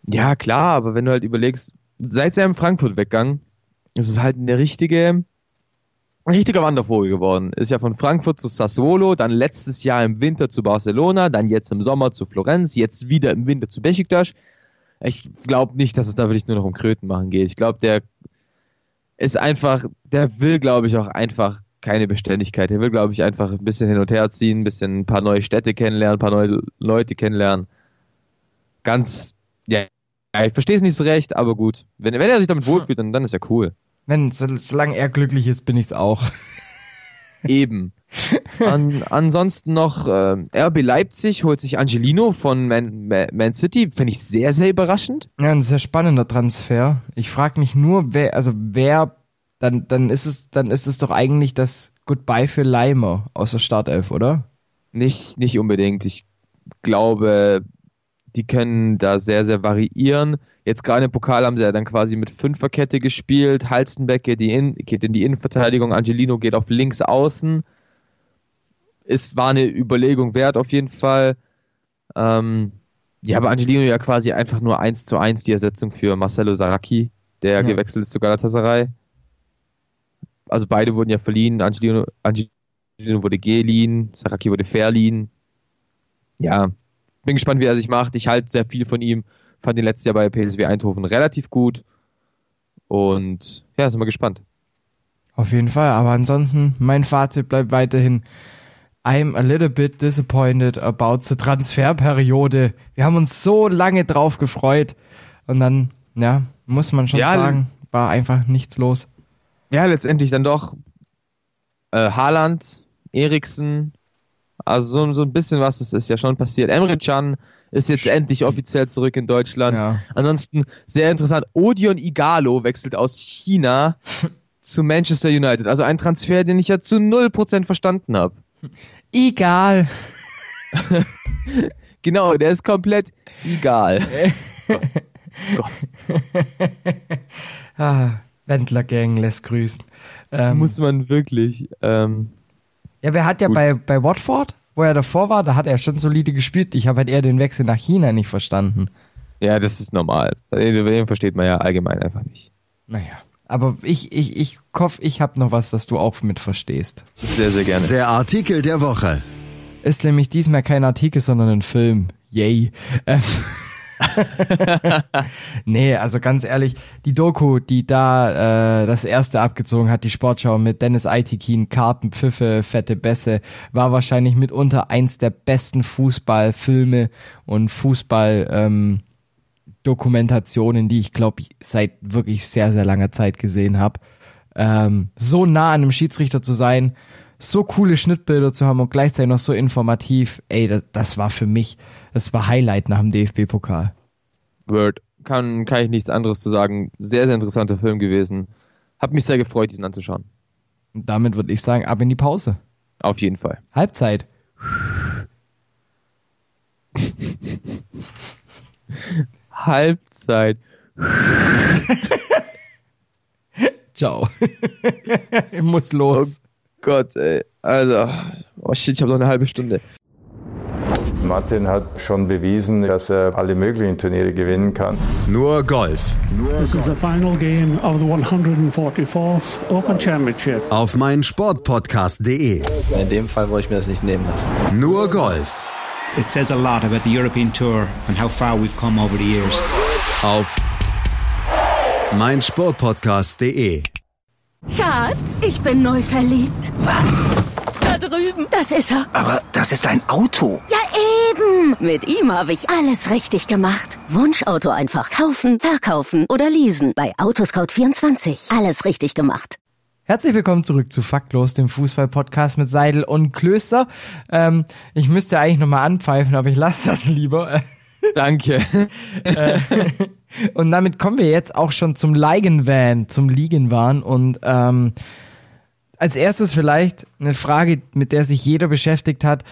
Ja, klar, aber wenn du halt überlegst, seit seinem Frankfurt-Weggang ist es halt eine richtige, ein richtiger Wandervogel geworden. Ist ja von Frankfurt zu Sassuolo, dann letztes Jahr im Winter zu Barcelona, dann jetzt im Sommer zu Florenz, jetzt wieder im Winter zu Besiktas. Ich glaube nicht, dass es da wirklich nur noch um Kröten machen geht. Ich glaube, der ist einfach, der will, glaube ich, auch einfach keine Beständigkeit. Der will, glaube ich, einfach ein bisschen hin und her ziehen, ein bisschen ein paar neue Städte kennenlernen, ein paar neue Leute kennenlernen. Ganz, ja, ich verstehe es nicht so recht, aber gut. Wenn, wenn er sich damit wohlfühlt, dann, dann ist ja cool. Wenn, so, solange er glücklich ist, bin ich's auch. Eben. An, ansonsten noch ähm, RB Leipzig holt sich Angelino von Man, Man, Man City. Finde ich sehr, sehr überraschend. Ja, ein sehr spannender Transfer. Ich frage mich nur, wer, also wer, dann, dann ist es, dann ist es doch eigentlich das Goodbye für Leimer aus der Startelf, oder? Nicht, nicht unbedingt. Ich glaube, die können da sehr, sehr variieren. Jetzt gerade im Pokal haben sie ja dann quasi mit Fünferkette gespielt. Halstenbeck geht, in, geht in die Innenverteidigung, Angelino geht auf links außen. Es war eine Überlegung wert auf jeden Fall. Ähm, ja, aber Angelino ja quasi einfach nur eins zu eins die Ersetzung für Marcelo Saracchi, der Ja. gewechselt ist zu Galatasaray. Also beide wurden ja verliehen. Angelino, Angelino wurde geliehen, Saracchi wurde verliehen. Ja, bin gespannt, wie er sich macht. Ich halte sehr viel von ihm. Fand ihn letztes Jahr bei PSW Eindhoven relativ gut. Und ja, sind wir gespannt. Auf jeden Fall, aber ansonsten, mein Fazit bleibt weiterhin, I'm a little bit disappointed about the Transferperiode. Wir haben uns so lange drauf gefreut. Und dann, ja, muss man schon Ja, sagen, war einfach nichts los. Ja, letztendlich dann doch äh, Haaland, Eriksen, also so, so ein bisschen was ist, ist ja schon passiert. Emre Can ist jetzt endlich offiziell zurück in Deutschland. Ja. Ansonsten sehr interessant, Odion Igalo wechselt aus China [LAUGHS] zu Manchester United. Also ein Transfer, den ich ja zu 0% verstanden habe. Egal. [LAUGHS] Genau, der ist komplett egal. [LAUGHS] Gott. Ah, Wendler Gang lässt grüßen. Ähm, Muss man wirklich. Ähm, ja, wer hat ja gut. bei, bei Watford, wo er davor war, da hat er schon solide gespielt. Ich habe halt eher den Wechsel nach China nicht verstanden. ja, das ist normal. Den, den versteht man ja allgemein einfach nicht. Naja. Aber ich, ich, ich hoffe, ich habe noch was, was du auch mit verstehst. Sehr, sehr gerne. Der Artikel der Woche. Ist nämlich diesmal kein Artikel, sondern ein Film. Yay. Ähm. [LAUGHS] nee, also ganz ehrlich, die Doku, die da äh, das erste abgezogen hat, die Sportschau mit Dennis Aitikin, Karten, Pfiffe, fette Bässe, war wahrscheinlich mitunter eins der besten Fußballfilme und Fußball ähm, die ich glaube seit wirklich sehr, sehr langer Zeit gesehen habe. Ähm, so nah an einem Schiedsrichter zu sein, so coole Schnittbilder zu haben und gleichzeitig noch so informativ, ey, das, das war für mich, das war Highlight nach dem DFB-Pokal. Word. Kann, kann ich nichts anderes zu sagen. Sehr, sehr interessanter Film gewesen. Hab mich sehr gefreut, diesen anzuschauen. Und damit würde ich sagen, ab in die Pause. Auf jeden Fall. Halbzeit. [LAUGHS] Halbzeit. [LAUGHS] Ciao. [LAUGHS] ich muss los. Gott, ey. Also, oh shit, ich habe noch eine halbe Stunde. Martin hat schon bewiesen, dass er alle möglichen Turniere gewinnen kann. Nur Golf This is the final game of the 144th Open Championship. auf meinsportpodcast.de. In dem Fall wollte ich mir das nicht nehmen lassen. Nur Golf It says a lot about the European Tour and how far we've come over the years. auf meinsportpodcast.de. Schatz, ich bin neu verliebt. Was? Da drüben. Das ist er. Aber das ist ein Auto. Ja, eben. Mit ihm habe ich alles richtig gemacht. Wunschauto einfach kaufen, verkaufen oder leasen. Bei Autoscout24. Alles richtig gemacht. Herzlich willkommen zurück zu Faktlos, dem Fußball-Podcast mit Seidel und Klöster. Ähm, ich müsste eigentlich nochmal anpfeifen, aber ich lasse das lieber. Danke. Äh, [LAUGHS] und damit kommen wir jetzt auch schon zum Leigenvan, zum Liegenwahn. Und ähm, als erstes vielleicht eine Frage, mit der sich jeder beschäftigt hat.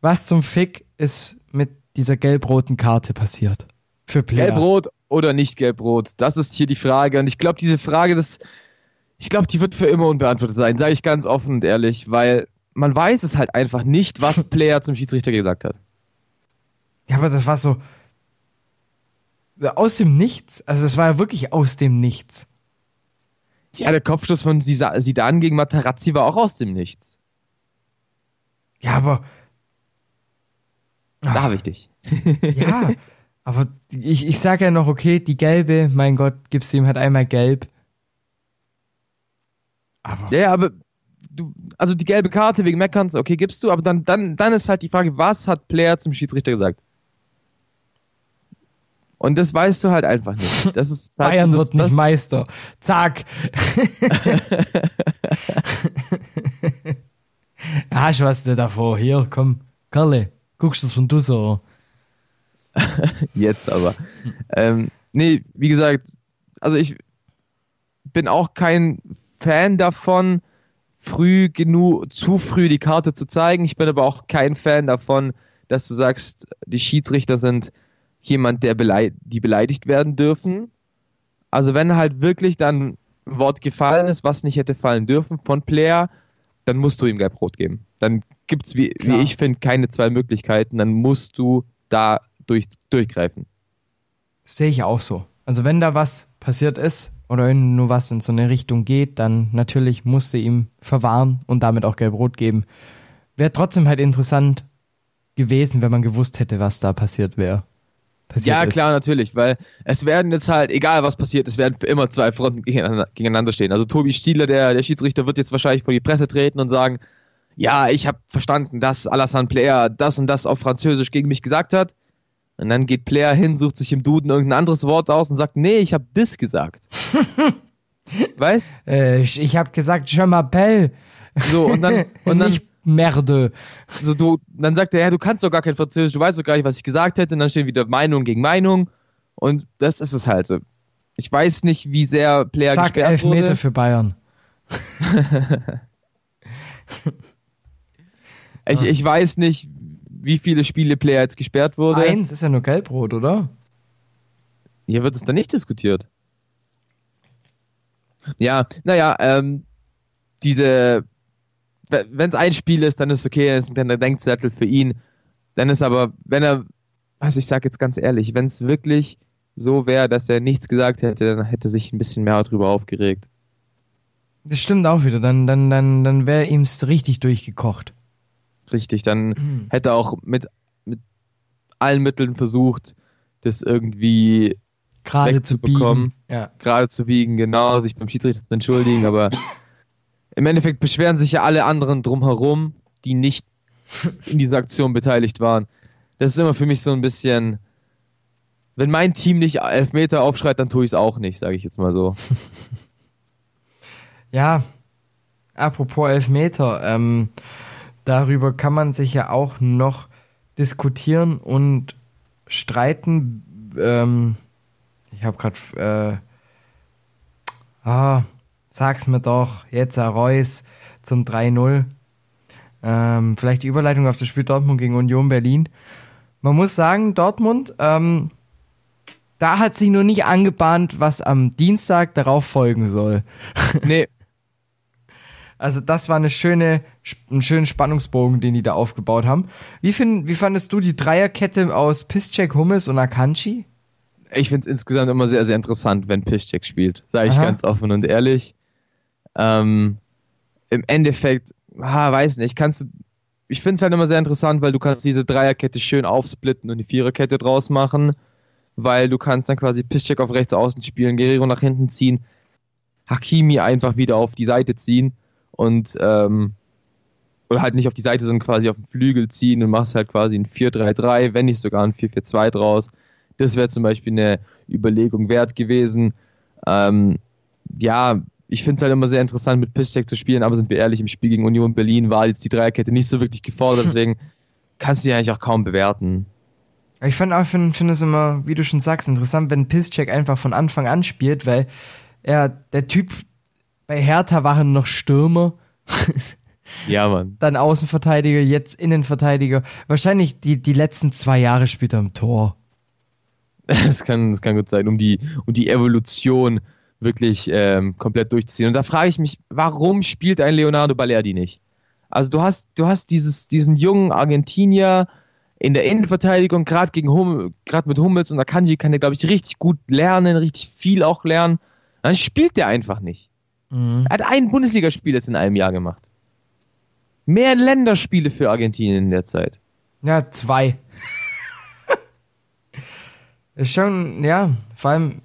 Was zum Fick ist mit dieser gelb-roten Karte passiert? Für Player. Gelb-Rot oder nicht Gelb-Rot? Das ist hier die Frage. Und ich glaube, diese Frage, das, ich glaube, die wird für immer unbeantwortet sein, sage ich ganz offen und ehrlich, weil man weiß es halt einfach nicht, was [LAUGHS] Player zum Schiedsrichter gesagt hat. Ja, aber das war so aus dem Nichts. Also es war ja wirklich aus dem Nichts. Ja, der Kopfschuss von Zidane gegen Materazzi war auch aus dem Nichts. Ja, aber Da habe ich dich. ja, aber ich, ich sage ja noch, okay, die gelbe, mein Gott, gibst du ihm halt einmal gelb. Aber Ja, ja, aber du, also die gelbe Karte wegen Meckerns, okay, gibst du, aber dann, dann, dann ist halt die Frage, was hat Player zum Schiedsrichter gesagt? Und das weißt du halt einfach nicht. Das ist halt Bayern das, wird nicht das, Meister. Zack. [LAUGHS] Hast was du davor? Hier, komm. Karle, guckst du das von du so? Jetzt aber. ähm, nee, wie gesagt, also ich bin auch kein Fan davon, früh genug, zu früh die Karte zu zeigen. Ich bin aber auch kein Fan davon, dass du sagst, die Schiedsrichter sind jemand, der belei die beleidigt werden dürfen. Also wenn halt wirklich dann ein Wort gefallen ist, was nicht hätte fallen dürfen von Player, dann musst du ihm gelb-rot geben. Dann gibt's wie, wie Klar. ich finde, keine zwei Möglichkeiten. Dann musst du da durch, durchgreifen. Sehe ich auch so. Also wenn da was passiert ist oder wenn nur was in so eine Richtung geht, dann natürlich musste ihm verwahren und damit auch gelb-rot geben. Wäre trotzdem halt interessant gewesen, wenn man gewusst hätte, was da passiert wäre. Passiert Ja, ist. klar, natürlich, weil es werden jetzt halt, egal was passiert, es werden für immer zwei Fronten gegeneinander, stehen. Also Tobi Stieler, der, der Schiedsrichter, wird jetzt wahrscheinlich vor die Presse treten und sagen, ja, ich habe verstanden, dass Alassane Player das und das auf Französisch gegen mich gesagt hat. Und dann geht Player hin, sucht sich im Duden irgendein anderes Wort aus und sagt, nee, ich habe das gesagt. [LAUGHS] weißt? Äh, ich habe gesagt, je m'appelle. So, und dann, und dann [LAUGHS] Merde. so du, dann sagt er, ja, du kannst doch gar kein Französisch, du weißt doch gar nicht, was ich gesagt hätte, und dann stehen wieder Meinung gegen Meinung. Und das ist es halt so. Ich weiß nicht, wie sehr Player Zack, gesperrt elf wurde. Meter für Bayern. [LAUGHS] Ich, ich weiß nicht, wie viele Spiele Player jetzt gesperrt wurde. Eins ist ja nur gelb-rot, oder? Hier wird es dann nicht diskutiert. Ja, naja, ähm, diese, wenn es ein Spiel ist, dann ist es okay, dann ist ein kleiner Denkzettel für ihn. Dann ist aber, wenn er, also ich sag jetzt ganz ehrlich, wenn es wirklich so wäre, dass er nichts gesagt hätte, dann hätte er sich ein bisschen mehr darüber aufgeregt. Das stimmt auch wieder. Dann, dann, dann, dann wäre ihm's richtig durchgekocht. Richtig, dann hätte er auch mit, mit allen Mitteln versucht, das irgendwie Gerade zu biegen. Ja. gerade zu biegen, genau, sich beim Schiedsrichter zu entschuldigen, aber im Endeffekt beschweren sich ja alle anderen drumherum, die nicht in dieser Aktion beteiligt waren. Das ist immer für mich so ein bisschen, wenn mein Team nicht Elfmeter aufschreit, dann tue ich es auch nicht, sage ich jetzt mal so. [LAUGHS] Ja, apropos Elfmeter, ähm, darüber kann man sich ja auch noch diskutieren und streiten. Ähm, ich habe gerade, äh, ah, sag's mir doch, jetzt Herr Reus zum 3-0. Ähm, vielleicht die Überleitung auf das Spiel Dortmund gegen Union Berlin. Man muss sagen, Dortmund, ähm, da hat sich nur nicht angebahnt, was am Dienstag darauf folgen soll. [LAUGHS] Nee, Also das war eine schöne, ein schönen Spannungsbogen, den die da aufgebaut haben. Wie, find, wie fandest du die Dreierkette aus Piszczek, Hummels und Akanji? ich finde es insgesamt immer sehr, sehr interessant, wenn Piszczek spielt, sage ich Aha. ganz offen und ehrlich. Ähm, Im Endeffekt, ah, weiß nicht, kannst du, ich finde es halt immer sehr interessant, weil du kannst diese Dreierkette schön aufsplitten und die Viererkette draus machen, weil du kannst dann quasi Piszczek auf rechts außen spielen, Guerrero nach hinten ziehen, Hakimi einfach wieder auf die Seite ziehen und ähm, oder halt nicht auf die Seite, sondern quasi auf den Flügel ziehen und machst halt quasi ein 4-3-3, wenn nicht sogar ein 4-4-2 draus. Das wäre zum Beispiel eine Überlegung wert gewesen. Ähm, ja, ich finde es halt immer sehr interessant, mit Piszczek zu spielen, aber sind wir ehrlich, im Spiel gegen Union Berlin war jetzt die Dreierkette nicht so wirklich gefordert, [LAUGHS] deswegen kannst du die eigentlich auch kaum bewerten. Ich finde find es immer, wie du schon sagst, interessant, wenn Piszczek einfach von Anfang an spielt, weil er, der Typ bei Hertha waren noch Stürmer, [LAUGHS] Ja, Mann. dann Außenverteidiger, jetzt Innenverteidiger. Wahrscheinlich die, die letzten zwei Jahre spielt er im Tor. [LAUGHS] Das kann, das kann gut sein, um die, um die Evolution wirklich ähm, komplett durchzuziehen. Und da frage ich mich, warum spielt ein Leonardo Balerdi nicht? Also du hast, du hast dieses, diesen jungen Argentinier in der Innenverteidigung, gerade gegen Hum, gerade mit Hummels und Akanji kann der, glaube ich, richtig gut lernen, richtig viel auch lernen. Dann spielt der einfach nicht. Mhm. Er hat ein Bundesligaspiel jetzt in einem Jahr gemacht. Mehr Länderspiele für Argentinien in der Zeit. Ja, zwei. [LAUGHS] ist schon, ja, vor allem,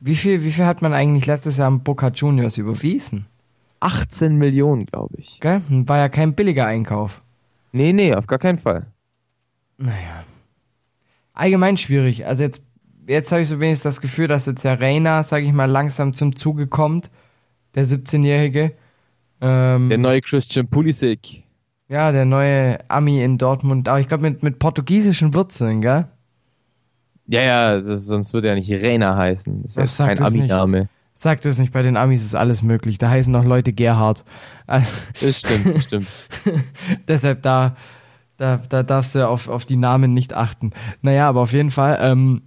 wie viel, wie viel hat man eigentlich letztes Jahr am Boca Juniors überwiesen? 18 Millionen, glaube ich. Gell? War ja kein billiger Einkauf. Nee, nee, auf gar keinen Fall. Naja. Allgemein schwierig. Also jetzt, jetzt habe ich so wenigstens das Gefühl, dass jetzt der Reina, sage ich mal, langsam zum Zuge kommt. Der 17-Jährige. Ähm, Der neue Christian Pulisic. ja, der neue Ami in Dortmund. Aber ich glaube mit, mit portugiesischen Wurzeln, gell? Ja, ja, das, sonst würde er nicht Rena heißen. Das ist sagt kein. Ami-Name. Sagt es nicht, bei den Amis ist alles möglich. Da heißen auch Leute Gerhard. Also, Das stimmt, das stimmt. [LAUGHS] deshalb da, da, da darfst du auf, auf die Namen nicht achten. Naja, aber auf jeden Fall. Ähm,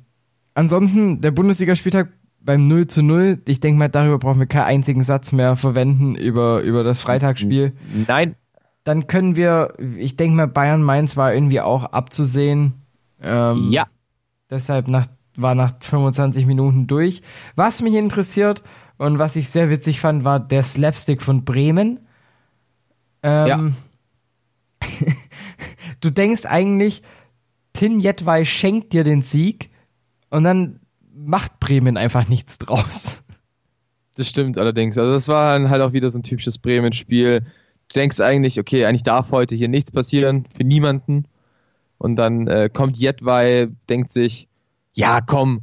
ansonsten, der Bundesligaspieltag beim 0 zu 0, ich denke mal, darüber brauchen wir keinen einzigen Satz mehr verwenden über, über das Freitagsspiel. Nein, Dann können wir, ich denke mal, Bayern Mainz war irgendwie auch abzusehen. Ähm, ja. Deshalb nach, war nach 25 Minuten durch. Was mich interessiert und was ich sehr witzig fand, war der Slapstick von Bremen. Ähm, [LAUGHS] du denkst eigentlich, Tin Jedwai schenkt dir den Sieg und dann macht Bremen einfach nichts draus. Das stimmt allerdings. Also das war halt auch wieder so ein typisches Bremen-Spiel. denkst eigentlich, okay, eigentlich darf heute hier nichts passieren, für niemanden. Und dann äh, kommt Jedwai, denkt sich, ja, komm,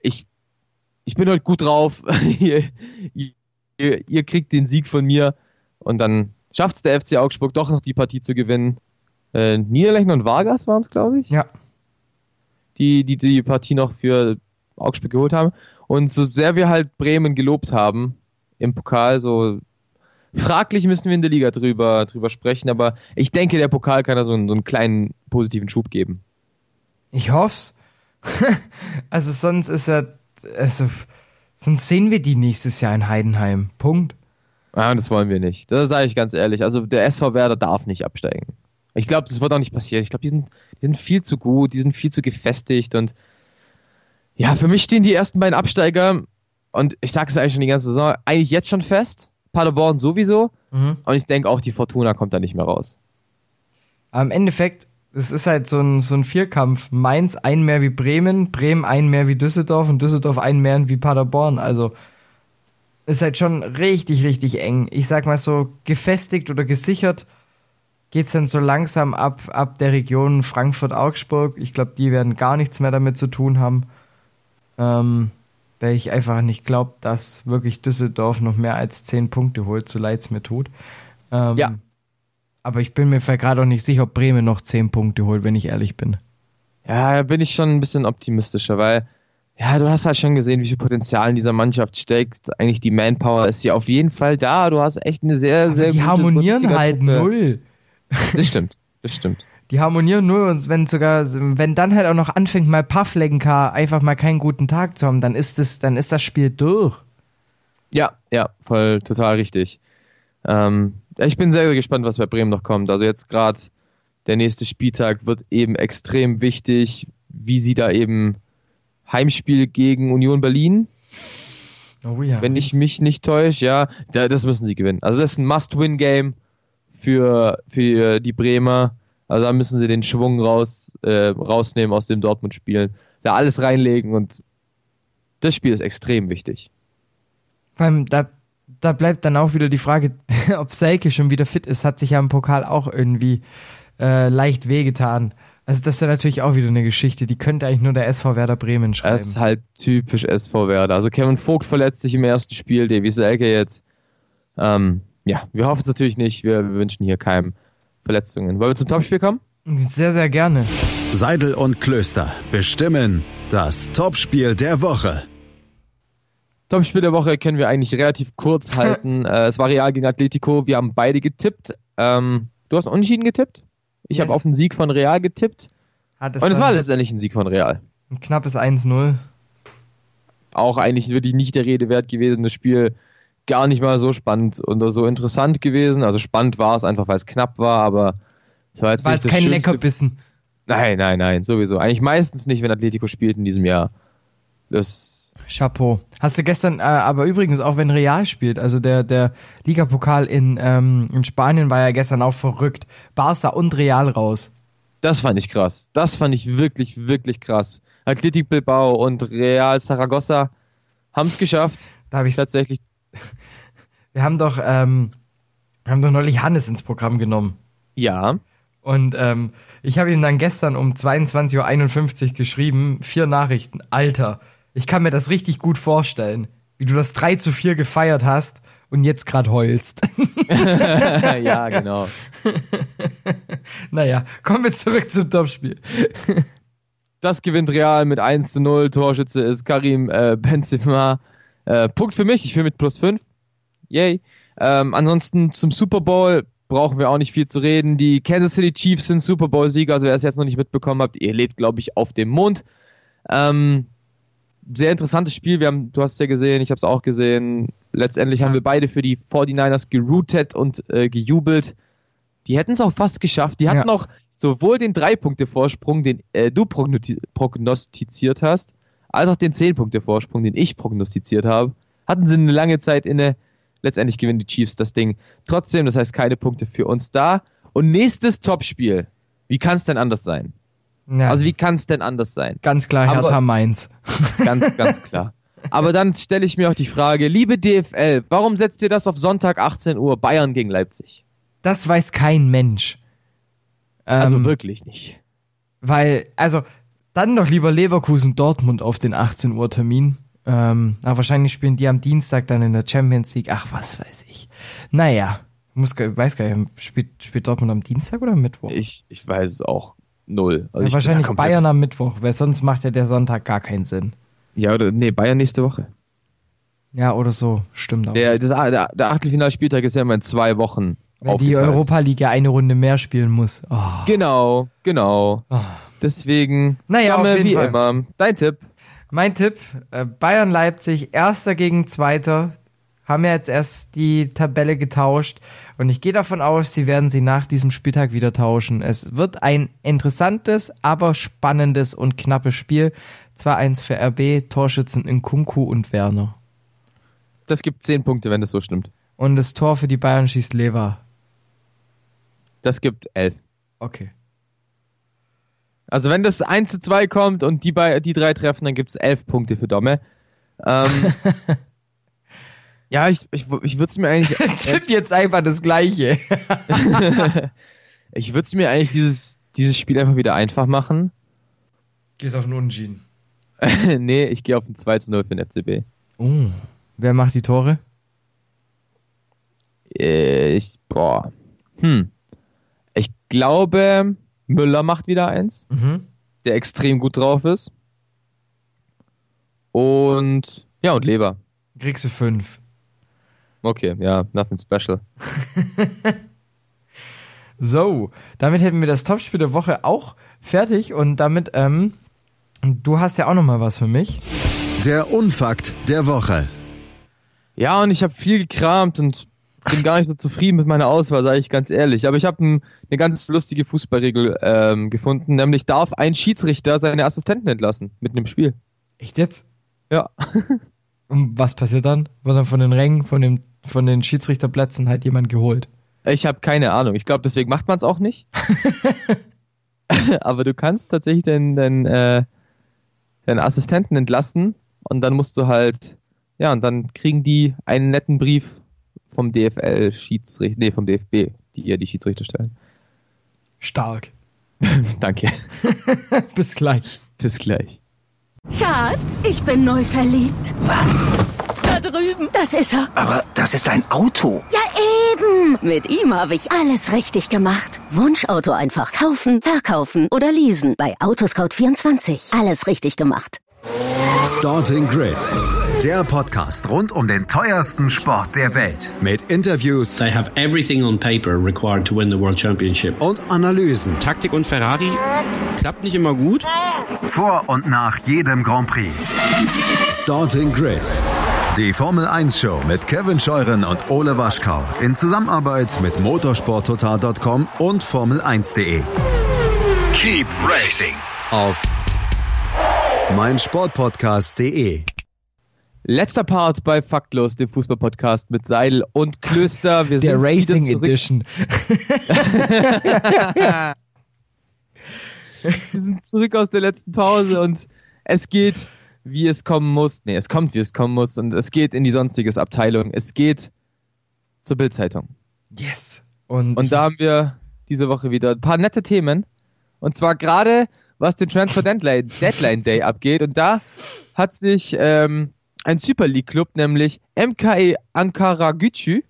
ich, ich bin heute gut drauf, [LAUGHS] ihr, ihr, ihr kriegt den Sieg von mir. Und dann schafft es der FC Augsburg doch noch die Partie zu gewinnen. Äh, Niederlechner und Vargas waren es, glaube ich. Ja. Die, die die Partie noch für Augsburg geholt haben. Und so sehr wir halt Bremen gelobt haben im Pokal, so fraglich müssen wir in der Liga drüber, drüber sprechen, aber ich denke, der Pokal kann da so einen, so einen kleinen positiven Schub geben. Ich hoff's. [LAUGHS] also sonst ist er, also, sonst sehen wir die nächstes Jahr in Heidenheim. Punkt. Ja, das wollen wir nicht. Das sage ich ganz ehrlich. Also der SV Werder darf nicht absteigen. Ich glaube, das wird auch nicht passieren. Ich glaube, die sind, die sind viel zu gut, die sind viel zu gefestigt und ja, für mich stehen die ersten beiden Absteiger und ich sage es eigentlich schon die ganze Saison, eigentlich jetzt schon fest. Paderborn sowieso. Mhm. Und ich denke auch, die Fortuna kommt da nicht mehr raus. Aber im Endeffekt, es ist halt so ein, so ein Vierkampf. Mainz ein mehr wie Bremen, Bremen ein mehr wie Düsseldorf und Düsseldorf ein mehr wie Paderborn. Also ist halt schon richtig, richtig eng. Ich sag mal so, gefestigt oder gesichert geht's dann so langsam ab, ab der Region Frankfurt-Augsburg. Ich glaube, die werden gar nichts mehr damit zu tun haben. Ähm, weil ich einfach nicht glaube, dass wirklich Düsseldorf noch mehr als 10 Punkte holt, so leid es mir tut. Ähm, ja. Aber ich bin mir gerade auch nicht sicher, ob Bremen noch 10 Punkte holt, wenn ich ehrlich bin. Ja, da bin ich schon ein bisschen optimistischer, weil ja, du hast halt schon gesehen, wie viel Potenzial in dieser Mannschaft steckt. Eigentlich die Manpower ist ja auf jeden Fall da. Du hast echt eine sehr, Aber sehr die gute harmonieren halt null. Das stimmt, das stimmt. Die harmonieren null und wenn sogar, wenn dann halt auch noch anfängt, mal Pavlenka einfach mal keinen guten Tag zu haben, dann ist das, dann ist das Spiel durch. Ja, ja, voll total richtig. Ähm, ich bin sehr, sehr gespannt, was bei Bremen noch kommt. Also jetzt gerade der nächste Spieltag wird eben extrem wichtig, wie sie da eben Heimspiel gegen Union Berlin. Oh ja. Wenn ich mich nicht täusche, ja, da, das müssen sie gewinnen. Also das ist ein Must-Win-Game für, für die Bremer. Also da müssen sie den Schwung raus, äh, rausnehmen aus dem Dortmund-Spielen. Da alles reinlegen und das Spiel ist extrem wichtig. Vor allem, da, da bleibt dann auch wieder die Frage, [LAUGHS] ob Selke schon wieder fit ist, hat sich ja im Pokal auch irgendwie äh, leicht wehgetan. Also das wäre natürlich auch wieder eine Geschichte, die könnte eigentlich nur der SV Werder Bremen schreiben. Das ist halt typisch SV Werder. Also Kevin Vogt verletzt sich im ersten Spiel, Davy Selke jetzt. Ähm, ja, wir hoffen es natürlich nicht. Wir, wir wünschen hier keinem Verletzungen. Wollen wir zum Topspiel kommen? Sehr, sehr gerne. Seidel und Klöster bestimmen das Topspiel der Woche. Topspiel der Woche können wir eigentlich relativ kurz [LAUGHS] halten. äh, es war Real gegen Atletico. Wir haben beide getippt. Ähm, du hast unentschieden getippt? Ich yes. habe auf einen Sieg von Real getippt. Hat es und es war letztendlich ein Sieg von Real. Ein knappes 1-0. Auch eigentlich wirklich nicht der Rede wert gewesen. Das Spiel gar nicht mal so spannend und so interessant gewesen. Also spannend war es einfach, weil es knapp war, aber es war jetzt war nicht das kein Schönste. Leckerbissen. Nein, nein, nein, sowieso. Eigentlich meistens nicht, wenn Atletico spielt in diesem Jahr. Das Chapeau. Hast du gestern, äh, aber übrigens auch wenn Real spielt, also der, der Ligapokal in, ähm, in Spanien war ja gestern auch verrückt. Barca und Real raus. Das fand ich krass. Das fand ich wirklich, wirklich krass. Athletic Bilbao und Real Saragossa haben es geschafft. Da habe ich tatsächlich. Wir haben doch, ähm, haben doch neulich Hannes ins Programm genommen. Ja. Und ähm, ich habe ihm dann gestern um 22.51 Uhr geschrieben, vier Nachrichten. Alter, ich kann mir das richtig gut vorstellen, wie du das 3 zu 4 gefeiert hast und jetzt gerade heulst. [LAUGHS] ja, [LAUGHS] genau. naja, kommen wir zurück zum Topspiel. das gewinnt Real mit 1 zu 0. Torschütze ist Karim äh, Benzema. Äh, Punkt für mich, ich führe mit plus 5. Yay. Ähm, ansonsten zum Super Bowl brauchen wir auch nicht viel zu reden. Die Kansas City Chiefs sind Super Bowl-Sieger, also wer es jetzt noch nicht mitbekommen habt, ihr lebt, glaube ich, auf dem Mond. Ähm, sehr interessantes Spiel. Wir haben, du hast es ja gesehen, ich habe es auch gesehen. Letztendlich haben wir beide für die 49ers geroutet und äh, gejubelt. Die hätten es auch fast geschafft. Die hatten Ja. auch sowohl den Drei-Punkte-Vorsprung, den äh, du prognosti- prognostiziert hast, als auch den Zehn-Punkte-Vorsprung, den ich prognostiziert habe. Hatten sie eine lange Zeit inne. Letztendlich gewinnen die Chiefs das Ding. Trotzdem, das heißt keine Punkte für uns da. Und nächstes Topspiel. Wie kann es denn anders sein? Ja, Also wie kann es denn anders sein? ganz klar, Aber- Hertha Mainz. [LAUGHS] Ganz, ganz klar. Aber dann stelle ich mir auch die Frage, liebe DFL, warum setzt ihr das auf Sonntag 18 Uhr Bayern gegen Leipzig? das weiß kein Mensch. Also Ähm, wirklich nicht. Weil, also, dann doch lieber Leverkusen Dortmund auf den 18 Uhr Termin. Ähm, aber wahrscheinlich spielen die am Dienstag dann in der Champions League. Ach, was weiß ich. Naja, muss, weiß gar nicht, spielt, spielt Dortmund am Dienstag oder am Mittwoch? Ich, ich weiß es auch null. Also ja, wahrscheinlich Bayern am Mittwoch, weil sonst macht ja der Sonntag gar keinen Sinn. Ja, oder nee, Bayern nächste Woche. Ja, oder so, stimmt auch. Der, das, der, der Achtelfinalspieltag ist ja immer in zwei Wochen. Weil die. Europa League ja eine Runde mehr spielen muss. Oh. Genau, genau. Deswegen, Naja, Dame, auf jeden wie Fall. immer. Dein Tipp. Mein Tipp, äh, Bayern Leipzig, erster gegen zweiter, haben ja jetzt erst die Tabelle getauscht und ich gehe davon aus, sie werden sie nach diesem Spieltag wieder tauschen. Es wird ein interessantes, aber spannendes und knappes Spiel. 2-1 für RB, Torschützen in Kunku und Werner. Das gibt zehn Punkte, wenn das so stimmt. Und das Tor für die Bayern schießt Lever. Das gibt elf. Okay. Also wenn das 1 zu 2 kommt und die, bei, die drei treffen, dann gibt es elf Punkte für Domme. Ähm, [LAUGHS] ja, ich, ich, ich würde es mir eigentlich... [LAUGHS] Tipp jetzt einfach das Gleiche. [LAUGHS] ich würde es mir eigentlich dieses, dieses Spiel einfach wieder einfach machen. Gehst auf den Unentschieden. nee, ich gehe auf ein 2 zu 0 für den FCB. Oh. Wer macht die Tore? Äh, Ich, boah. Hm. Ich glaube, Müller macht wieder eins, Mhm. der extrem gut drauf ist. Und, ja, und Leber. Kriegst du fünf. Okay, ja, nothing special. [LAUGHS] So, damit hätten wir das Topspiel der Woche auch fertig und damit, ähm, du hast ja auch noch mal was für mich. Der Unfakt der Woche. Ja, und ich habe viel gekramt und bin gar nicht so zufrieden mit meiner Auswahl, sage ich ganz ehrlich. Aber ich habe ein, eine ganz lustige Fußballregel ähm, gefunden, nämlich darf ein Schiedsrichter seine Assistenten entlassen mitten im Spiel. Echt jetzt? Ja. [LAUGHS] Und was passiert dann? Wird dann von den Rängen, von, dem, von den Schiedsrichterplätzen halt jemand geholt? Ich habe keine Ahnung. Ich glaube, deswegen macht man es auch nicht. [LAUGHS] [LAUGHS] Aber du kannst tatsächlich deinen, deinen, äh, deinen Assistenten entlassen und dann musst du halt, ja, und dann kriegen die einen netten Brief vom DFL-Schiedsrichter, nee, vom DFB, die ihr die Schiedsrichter stellen. Stark. [LAUGHS] Danke. [LAUGHS] Bis gleich. Bis gleich. Schatz, ich bin neu verliebt. Was? Da drüben. Das ist er. Aber das ist ein Auto. Ja, eben. Mit ihm habe ich alles richtig gemacht. Wunschauto einfach kaufen, verkaufen oder leasen. Bei Autoscout24. Alles richtig gemacht. Starting Grid. Der Podcast rund um den teuersten Sport der Welt. Mit Interviews They have everything on paper required to win the World Championship. und Analysen. Taktik und Ferrari klappt nicht immer gut. Vor und nach jedem Grand Prix. Starting Grid. Die Formel 1 Show mit Kevin Scheuren und Ole Waschkau in Zusammenarbeit mit motorsporttotal.com und Formel1.de. Keep racing. Auf meinsportpodcast.de. Letzter Part bei Faktlos, dem Fußballpodcast mit Seidel und Klöster. Wir Der sind Racing. Edition. Wir sind zurück aus der letzten Pause und es geht, wie es kommen muss. Nee, es kommt, wie es kommen muss und es geht in die sonstiges Abteilung. Es geht zur Bildzeitung. Yes. Und, Und da haben wir diese Woche wieder ein paar nette Themen. Und zwar gerade, was den Transfer Deadline, Deadline Day abgeht. Und da hat sich ähm, ein Super League Club, nämlich MKE Ankara Gücü,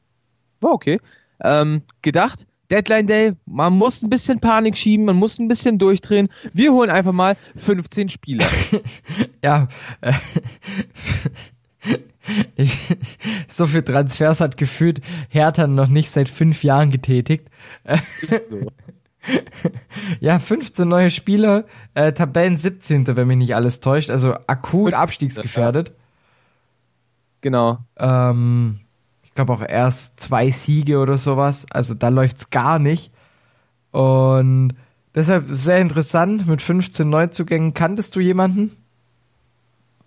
war okay, ähm, gedacht, Deadline Day, man muss ein bisschen Panik schieben, man muss ein bisschen durchdrehen. Wir holen einfach mal 15 Spieler. [LAUGHS] ja, äh, ich, [LAUGHS] so viel Transfers hat gefühlt Hertha noch nicht seit fünf Jahren getätigt. Ist so. [LAUGHS] Ja, 15 neue Spieler, äh, Tabellen 17. wenn mich nicht alles täuscht, also akut abstiegsgefährdet. Genau. Ähm, ich glaube auch erst zwei Siege oder sowas, also da läuft's gar nicht. Und deshalb sehr interessant mit 15 Neuzugängen. Kanntest du jemanden?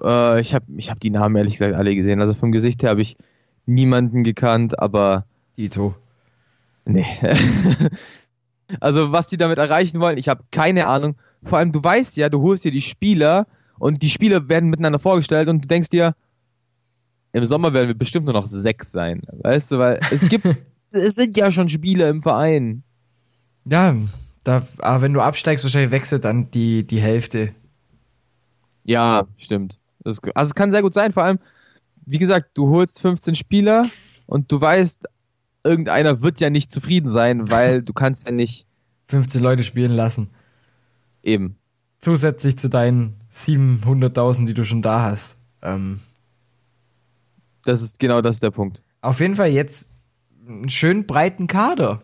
Äh, ich habe ich hab die Namen ehrlich gesagt alle gesehen. Also vom Gesicht her habe ich niemanden gekannt, aber. Ito. Nee. [LAUGHS] also was die damit erreichen wollen, ich habe keine Ahnung. Vor allem, du weißt ja, du holst dir die Spieler und die Spieler werden miteinander vorgestellt und du denkst dir, im Sommer werden wir bestimmt nur noch sechs sein. Weißt du, weil es gibt [LAUGHS] es sind ja schon Spieler im Verein. Ja, da, aber wenn du absteigst, wahrscheinlich wechselt dann die, die Hälfte. Ja, stimmt. Das, also es kann sehr gut sein, vor allem, wie gesagt, du holst 15 Spieler und du weißt, irgendeiner wird ja nicht zufrieden sein, weil du kannst ja nicht 15 Leute spielen lassen. Eben. Zusätzlich zu deinen 700.000, die du schon da hast. Ähm, das ist genau das ist der Punkt. Auf jeden Fall jetzt einen schön breiten Kader.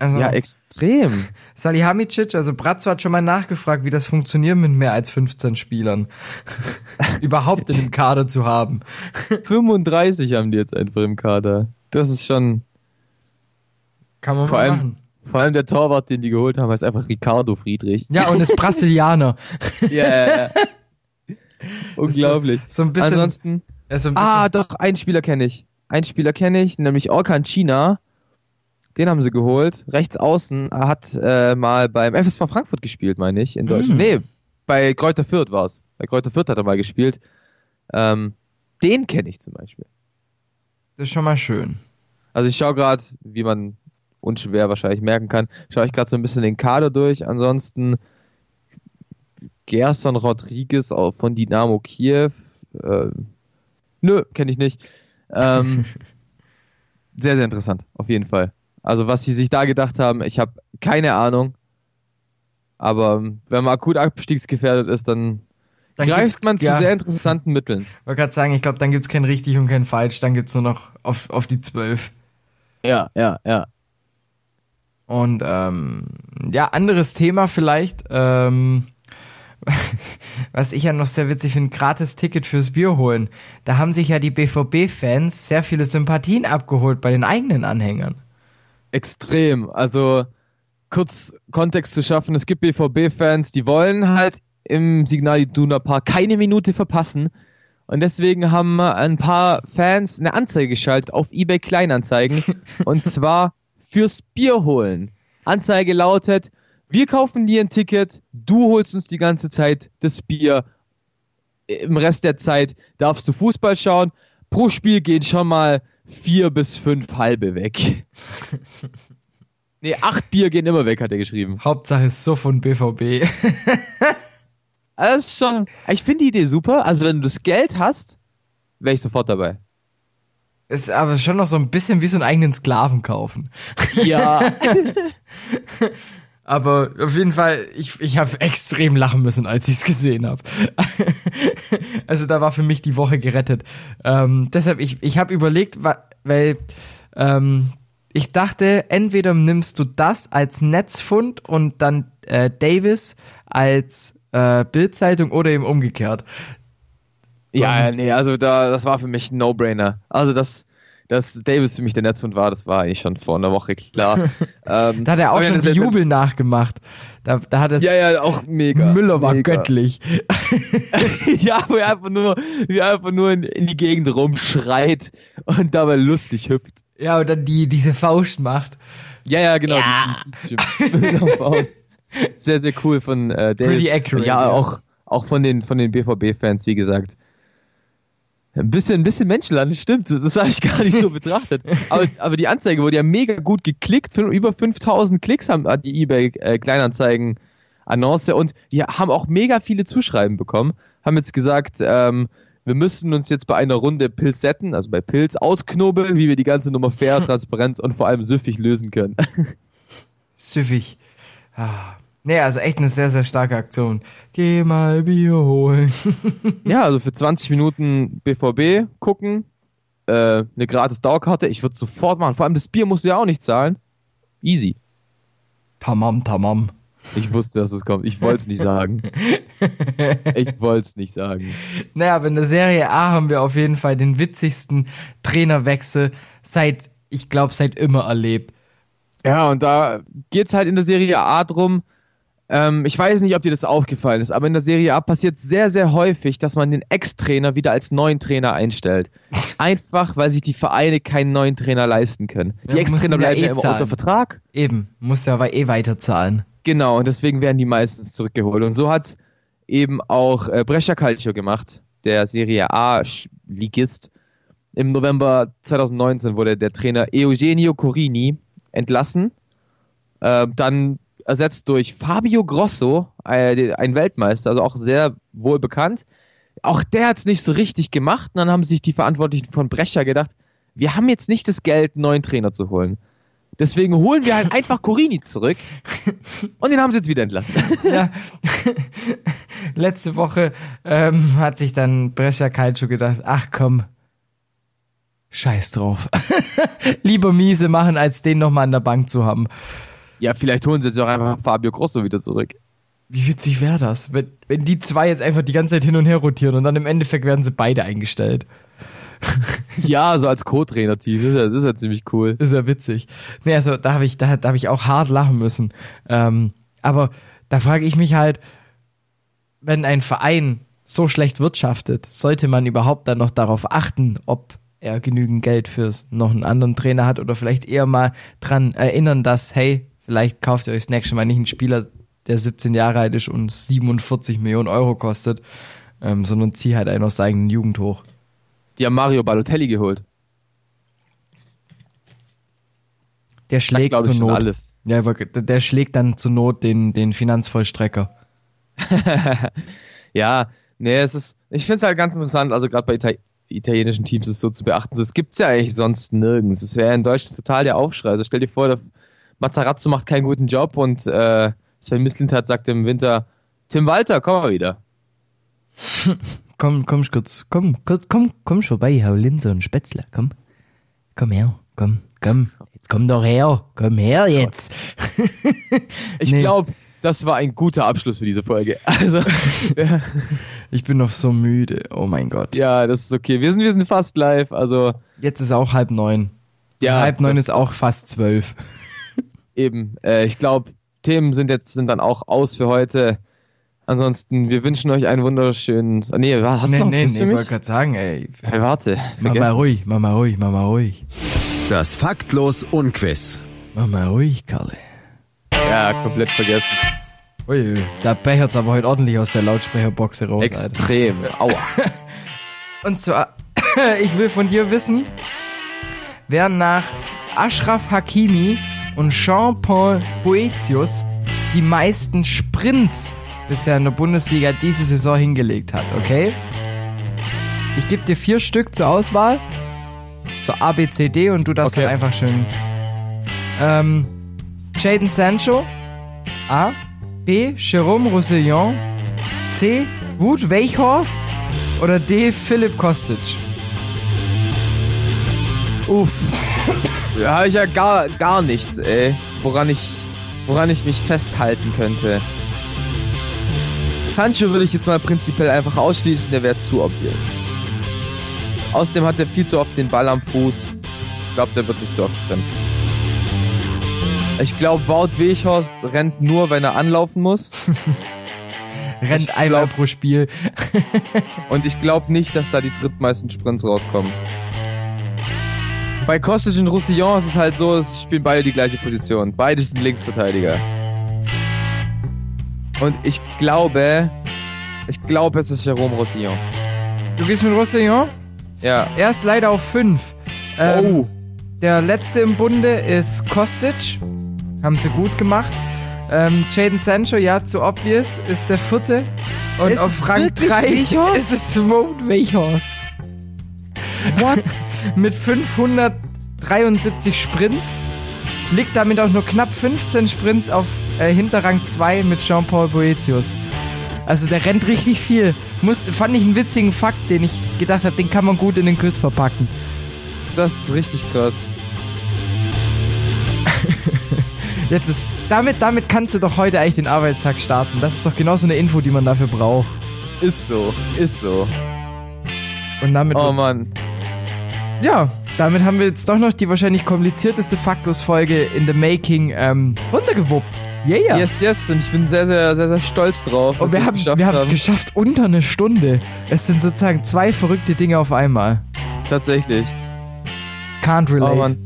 Also, ja, extrem. [LAUGHS] Salihamidzic, also Bratzo hat schon mal nachgefragt, wie das funktioniert mit mehr als 15 Spielern. [LAUGHS] Überhaupt in dem Kader zu haben. [LAUGHS] 35 haben die jetzt einfach im Kader. Das ist schon. Kann man vor mal allem, machen. Vor allem der Torwart, den die geholt haben, heißt einfach Ricardo Friedrich. Ja, und ist Brasilianer. Ja, ja, ja. Unglaublich. So, so ein bisschen. Ansonsten. So ein bisschen ah, doch, einen Spieler kenne ich. Einen Spieler kenne ich, nämlich Orkan China. Den haben sie geholt. Rechts außen hat äh, mal beim FSV Frankfurt gespielt, meine ich, in Deutschland. Mm. Nee, bei Kräuter Fürth war es. Bei Kräuter Fürth hat er mal gespielt. Ähm, den kenne ich zum Beispiel. Das ist schon mal schön. Also ich schaue gerade, wie man unschwer wahrscheinlich merken kann, schaue ich gerade so ein bisschen den Kader durch. Ansonsten Gerson Rodriguez von Dynamo Kiew. Äh, nö, kenne ich nicht. Ähm, [LAUGHS] sehr, sehr interessant, auf jeden Fall. Also was sie sich da gedacht haben, ich habe keine Ahnung. Aber wenn man akut abstiegsgefährdet ist, dann, Dann greift man zu ja. sehr interessanten Mitteln. Ich wollte gerade sagen, ich glaube, dann gibt es kein richtig und kein falsch, dann gibt es nur noch auf, auf die 12. Ja, ja, ja. Und ähm, ja, anderes Thema vielleicht, ähm, was ich ja noch sehr witzig finde, gratis Ticket fürs Bier holen. Da haben sich ja die BVB-Fans sehr viele Sympathien abgeholt bei den eigenen Anhängern. Extrem. Also kurz Kontext zu schaffen, es gibt BVB-Fans, die wollen halt im Signal Iduna Park keine Minute verpassen. Und deswegen haben ein paar Fans eine Anzeige geschaltet auf eBay Kleinanzeigen. [LAUGHS] und zwar fürs Bier holen. Anzeige lautet, wir kaufen dir ein Ticket, du holst uns die ganze Zeit das Bier. Im Rest der Zeit darfst du Fußball schauen. Pro Spiel gehen schon mal vier bis fünf halbe weg. nee, acht Bier gehen immer weg, hat er geschrieben. Hauptsache ist so von BVB. Das ist schon, ich finde die Idee super. Also wenn du das Geld hast, wäre ich sofort dabei. ist aber schon noch so ein bisschen wie so einen eigenen Sklaven kaufen. Ja. [LAUGHS] Aber auf jeden Fall, ich, ich habe extrem lachen müssen, als ich es gesehen habe. [LAUGHS] also da war für mich die Woche gerettet. Ähm, deshalb, ich, ich habe überlegt, weil ähm, ich dachte, entweder nimmst du das als Netzfund und dann äh, Davis als äh, Bildzeitung oder eben umgekehrt. Ja, nee, also da, das war für mich ein No-Brainer. Also dass, dass Davis für mich der Netzfund war, das war eigentlich schon vor einer Woche klar. [LAUGHS] ähm, Da hat er auch schon das die Jubel nachgemacht. Da, da hat er Ja, ja, auch mega. Müller war mega. göttlich. [LAUGHS] ja, wo er einfach nur, wie er einfach nur in, in die Gegend rumschreit und dabei lustig hüpft. Ja, und dann die, diese Faust macht. Ja, ja, genau. Ja. Die, die, sehr, sehr cool von äh, Davis. Pretty accurate, ja, ja. auch, auch von den, von den BVB-Fans, wie gesagt. Ein bisschen, ein bisschen Menschenland, stimmt. Das, das habe ich gar nicht so [LAUGHS] betrachtet. Aber, aber die Anzeige wurde ja mega gut geklickt. Über 5000 Klicks haben hat die eBay äh, Kleinanzeigen Annonce und die haben auch mega viele Zuschreiben bekommen. Haben jetzt gesagt, ähm, wir müssen uns jetzt bei einer Runde Pilzetten, also bei Pilz, ausknobeln, wie wir die ganze Nummer fair, [LAUGHS] transparent und vor allem süffig lösen können. Süffig. Ah. Nee, also echt eine sehr, sehr starke Aktion. Geh mal Bier holen. [LAUGHS] Ja, also für 20 Minuten BVB gucken, äh, eine gratis Dauerkarte, ich würde sofort machen. Vor allem das Bier musst du ja auch nicht zahlen. Easy. Tamam, tamam. Ich wusste, dass es kommt. Ich wollte es nicht sagen. [LAUGHS] Ich wollte es nicht sagen. Naja, aber in der Serie A haben wir auf jeden Fall den witzigsten Trainerwechsel seit, ich glaube, seit immer erlebt. Ja, und da geht's halt in der Serie A drum. Ähm, ich weiß nicht, ob dir das aufgefallen ist, aber in der Serie A passiert sehr, sehr häufig, dass man den Ex-Trainer wieder als neuen Trainer einstellt. Einfach, weil sich die Vereine keinen neuen Trainer leisten können. Ja, Die Ex-Trainer ja bleiben eh ja immer zahlen. unter Vertrag. Eben, musst ja aber eh weiterzahlen. Genau, und deswegen werden die meistens zurückgeholt. Und so hat eben auch äh, Brescia Calcio gemacht, der Serie A-Ligist. im November 2019 wurde der Trainer Eugenio Corini entlassen, äh, dann ersetzt durch Fabio Grosso, äh, ein Weltmeister, also auch sehr wohl bekannt. Auch der hat es nicht so richtig gemacht. Und dann haben sich die Verantwortlichen von Brecher gedacht, wir haben jetzt nicht das Geld, einen neuen Trainer zu holen. Deswegen holen wir halt [LAUGHS] einfach Corini zurück. Und den haben sie jetzt wieder entlassen. [LAUGHS] Ja. [LAUGHS] Letzte Woche ähm, hat sich dann Brescia Calcio gedacht, ach komm, scheiß drauf. Lieber miese machen, als den nochmal an der Bank zu haben. Ja, vielleicht holen sie jetzt auch einfach Fabio Grosso wieder zurück. Wie witzig wäre das, wenn, wenn die zwei jetzt einfach die ganze Zeit hin und her rotieren und dann im Endeffekt werden sie beide eingestellt. [LAUGHS] ja, so als Co-Trainer-Team, das, ist ja, das ist ja ziemlich cool. Das ist ja witzig. Nee, also da habe ich, da, da hab ich auch hart lachen müssen. Ähm, aber da frage ich mich halt, wenn ein Verein so schlecht wirtschaftet, sollte man überhaupt dann noch darauf achten, ob er genügend Geld fürs noch einen anderen Trainer hat oder vielleicht eher mal dran erinnern, dass, hey, vielleicht kauft ihr euch das nächste Mal nicht einen Spieler, der 17 Jahre alt ist und 47 Millionen Euro kostet, ähm, sondern zieh halt einen aus der eigenen Jugend hoch. Die haben Mario Balotelli geholt. Der schlägt zur Not. alles. Ja, der- der schlägt dann zur Not den, den Finanzvollstrecker. [LAUGHS] ja, nee, es ist, ich finde es halt ganz interessant, also gerade bei Ita italienischen Teams ist es so zu beachten. Das gibt's ja eigentlich sonst nirgends. Es wäre in Deutschland total der Aufschrei. Also stell dir vor, der Matarazzo macht keinen guten Job und äh, Sven Mislintat sagt im Winter, Tim Walter, komm mal wieder. [LAUGHS] Komm, komm kurz, komm, komm, komm, komm schon vorbei, hau Linse und Spätzle, komm. Komm her, komm, komm. Jetzt komm doch her, komm her jetzt. [LAUGHS] Ich Nee. glaube, das war ein guter Abschluss für diese Folge. [LAUGHS] Also, ja, Ich bin noch so müde, oh mein Gott. ja, das ist okay. Wir sind, wir sind fast live, also Jetzt ist auch halb neun. ja. halb neun ist auch fast zwölf. Eben, äh, ich glaube, Themen sind jetzt sind dann auch aus für heute. Ansonsten, wir wünschen euch einen wunderschönen. Nee, hast du nee, noch nee, nee, für ich mich? wollte gerade sagen, ey. Hey, warte, Mach mal ruhig, mach mal ruhig, mach mal ruhig. Das Faktlos Unquiz. Mach mal ruhig, Karle. Ja, komplett vergessen. Ui, da bechert's aber heute ordentlich aus der Lautsprecherbox raus, Alter. Extrem. Aua. [LAUGHS] Und zwar, [COUGHS] ich will von dir wissen, wer nach Ashraf Hakimi und Jean-Paul Boetius die meisten Sprints bisher in der Bundesliga diese Saison hingelegt hat, okay? Ich gebe dir vier Stück zur Auswahl. So A, B, C, D und du darfst Okay. dann einfach schön. Ähm, Jaden Sancho. A. B. Jerome Roussillon. C. Wout Weichhorst. Oder D. Philipp Kostic. Uff. Da habe ich ja gar, gar nichts, ey. Woran ich, woran ich mich festhalten könnte. Sancho würde ich jetzt mal prinzipiell einfach ausschließen, der wäre zu obvious. Außerdem hat er viel zu oft den Ball am Fuß. Ich glaube, der wird nicht so oft sprinten. Ich glaube, Wout Weghorst rennt nur, wenn er anlaufen muss. [LAUGHS] Rennt Ich einmal glaub- pro Spiel. Und ich glaube nicht, dass da die drittmeisten Sprints rauskommen. Bei Kostic und Roussillon ist es halt so, es spielen beide die gleiche Position. Beide sind Linksverteidiger. Und ich glaube, ich glaube, es ist Jerome Roussillon. Du gehst mit Roussillon? Ja. Er ist leider auf 5. Ähm, Oh. Der letzte im Bunde ist Kostic. Haben sie gut gemacht. Ähm, Jaden Sancho, ja, zu obvious, ist der vierte. Und Ist auf Rang wirklich 3 Weichhorst? [LAUGHS] ist es Wout Weichhorst. What? [LAUGHS] Mit 573 Sprints. Liegt damit auch nur knapp 15 Sprints auf äh, hinter Rang 2 mit Jean-Paul Boetius. Also der rennt richtig viel. Muss, fand ich einen witzigen Fakt, den ich gedacht habe, den kann man gut in den Quiz verpacken. Das ist richtig krass. [LAUGHS] Jetzt ist, damit, damit kannst du doch heute eigentlich den Arbeitstag starten. Das ist doch genau so eine Info, die man dafür braucht. Ist so, ist so. Und damit, Oh Mann. Ja, damit haben wir jetzt doch noch die wahrscheinlich komplizierteste Faktlos-Folge in the making ähm, runtergewuppt. Yeah! Yes, yes. Und ich bin sehr, sehr, sehr, sehr stolz drauf. Und wir haben es wir haben es haben. geschafft unter eine Stunde. Es sind sozusagen zwei verrückte Dinge auf einmal. Tatsächlich. Can't relate. Oh Mann.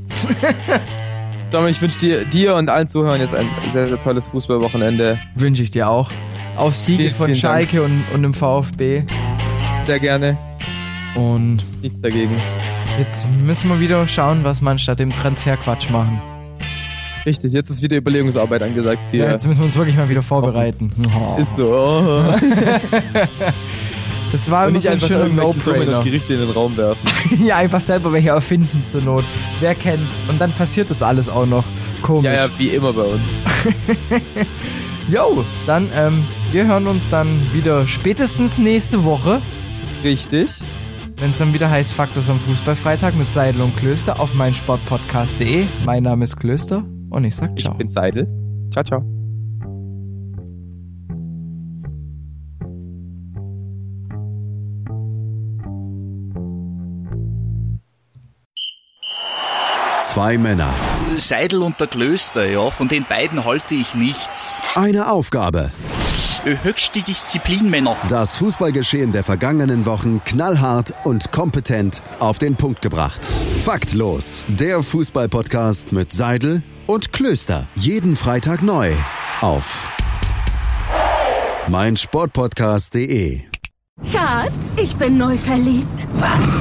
[LAUGHS] Dom, ich wünsche dir, dir und allen Zuhörern jetzt ein sehr, sehr tolles Fußballwochenende. Wünsche ich dir auch. Auf Siege Vielen, von vielen Dank. Schalke und, und dem VfB. Sehr gerne. Und Nichts dagegen. Jetzt müssen wir wieder schauen, was wir anstatt dem Transferquatsch machen. Richtig, jetzt ist wieder Überlegungsarbeit angesagt. Hier. Ja, jetzt müssen wir uns wirklich mal wieder vorbereiten. Oh. Ist so. Oh. [LAUGHS] Das war Und nicht so ein einfach schöner No-Brainer. Gerichte in den Raum werfen. [LAUGHS] ja, einfach selber welche erfinden zur Not. Wer kennt's? Und dann passiert das alles auch noch. Komisch. Ja, ja, wie immer bei uns. [LAUGHS] Jo, dann, ähm, wir hören uns dann wieder spätestens nächste Woche, Richtig. Wenn es dann wieder heißt Faktus am Fußballfreitag mit Seidel und Klöster auf meinsportpodcast.de. Mein Name ist Klöster und ich sag ciao. Ich bin Seidel. Ciao, ciao. Zwei Männer, Seidel und der Klöster, ja, von den beiden halte ich nichts. eine Aufgabe. Höchste Disziplin, Männer. Das Fußballgeschehen der vergangenen Wochen knallhart und kompetent auf den Punkt gebracht. Faktlos, der Fußballpodcast mit Seidel und Klöster. Jeden Freitag neu auf meinsportpodcast.de. Schatz, ich bin neu verliebt. Was?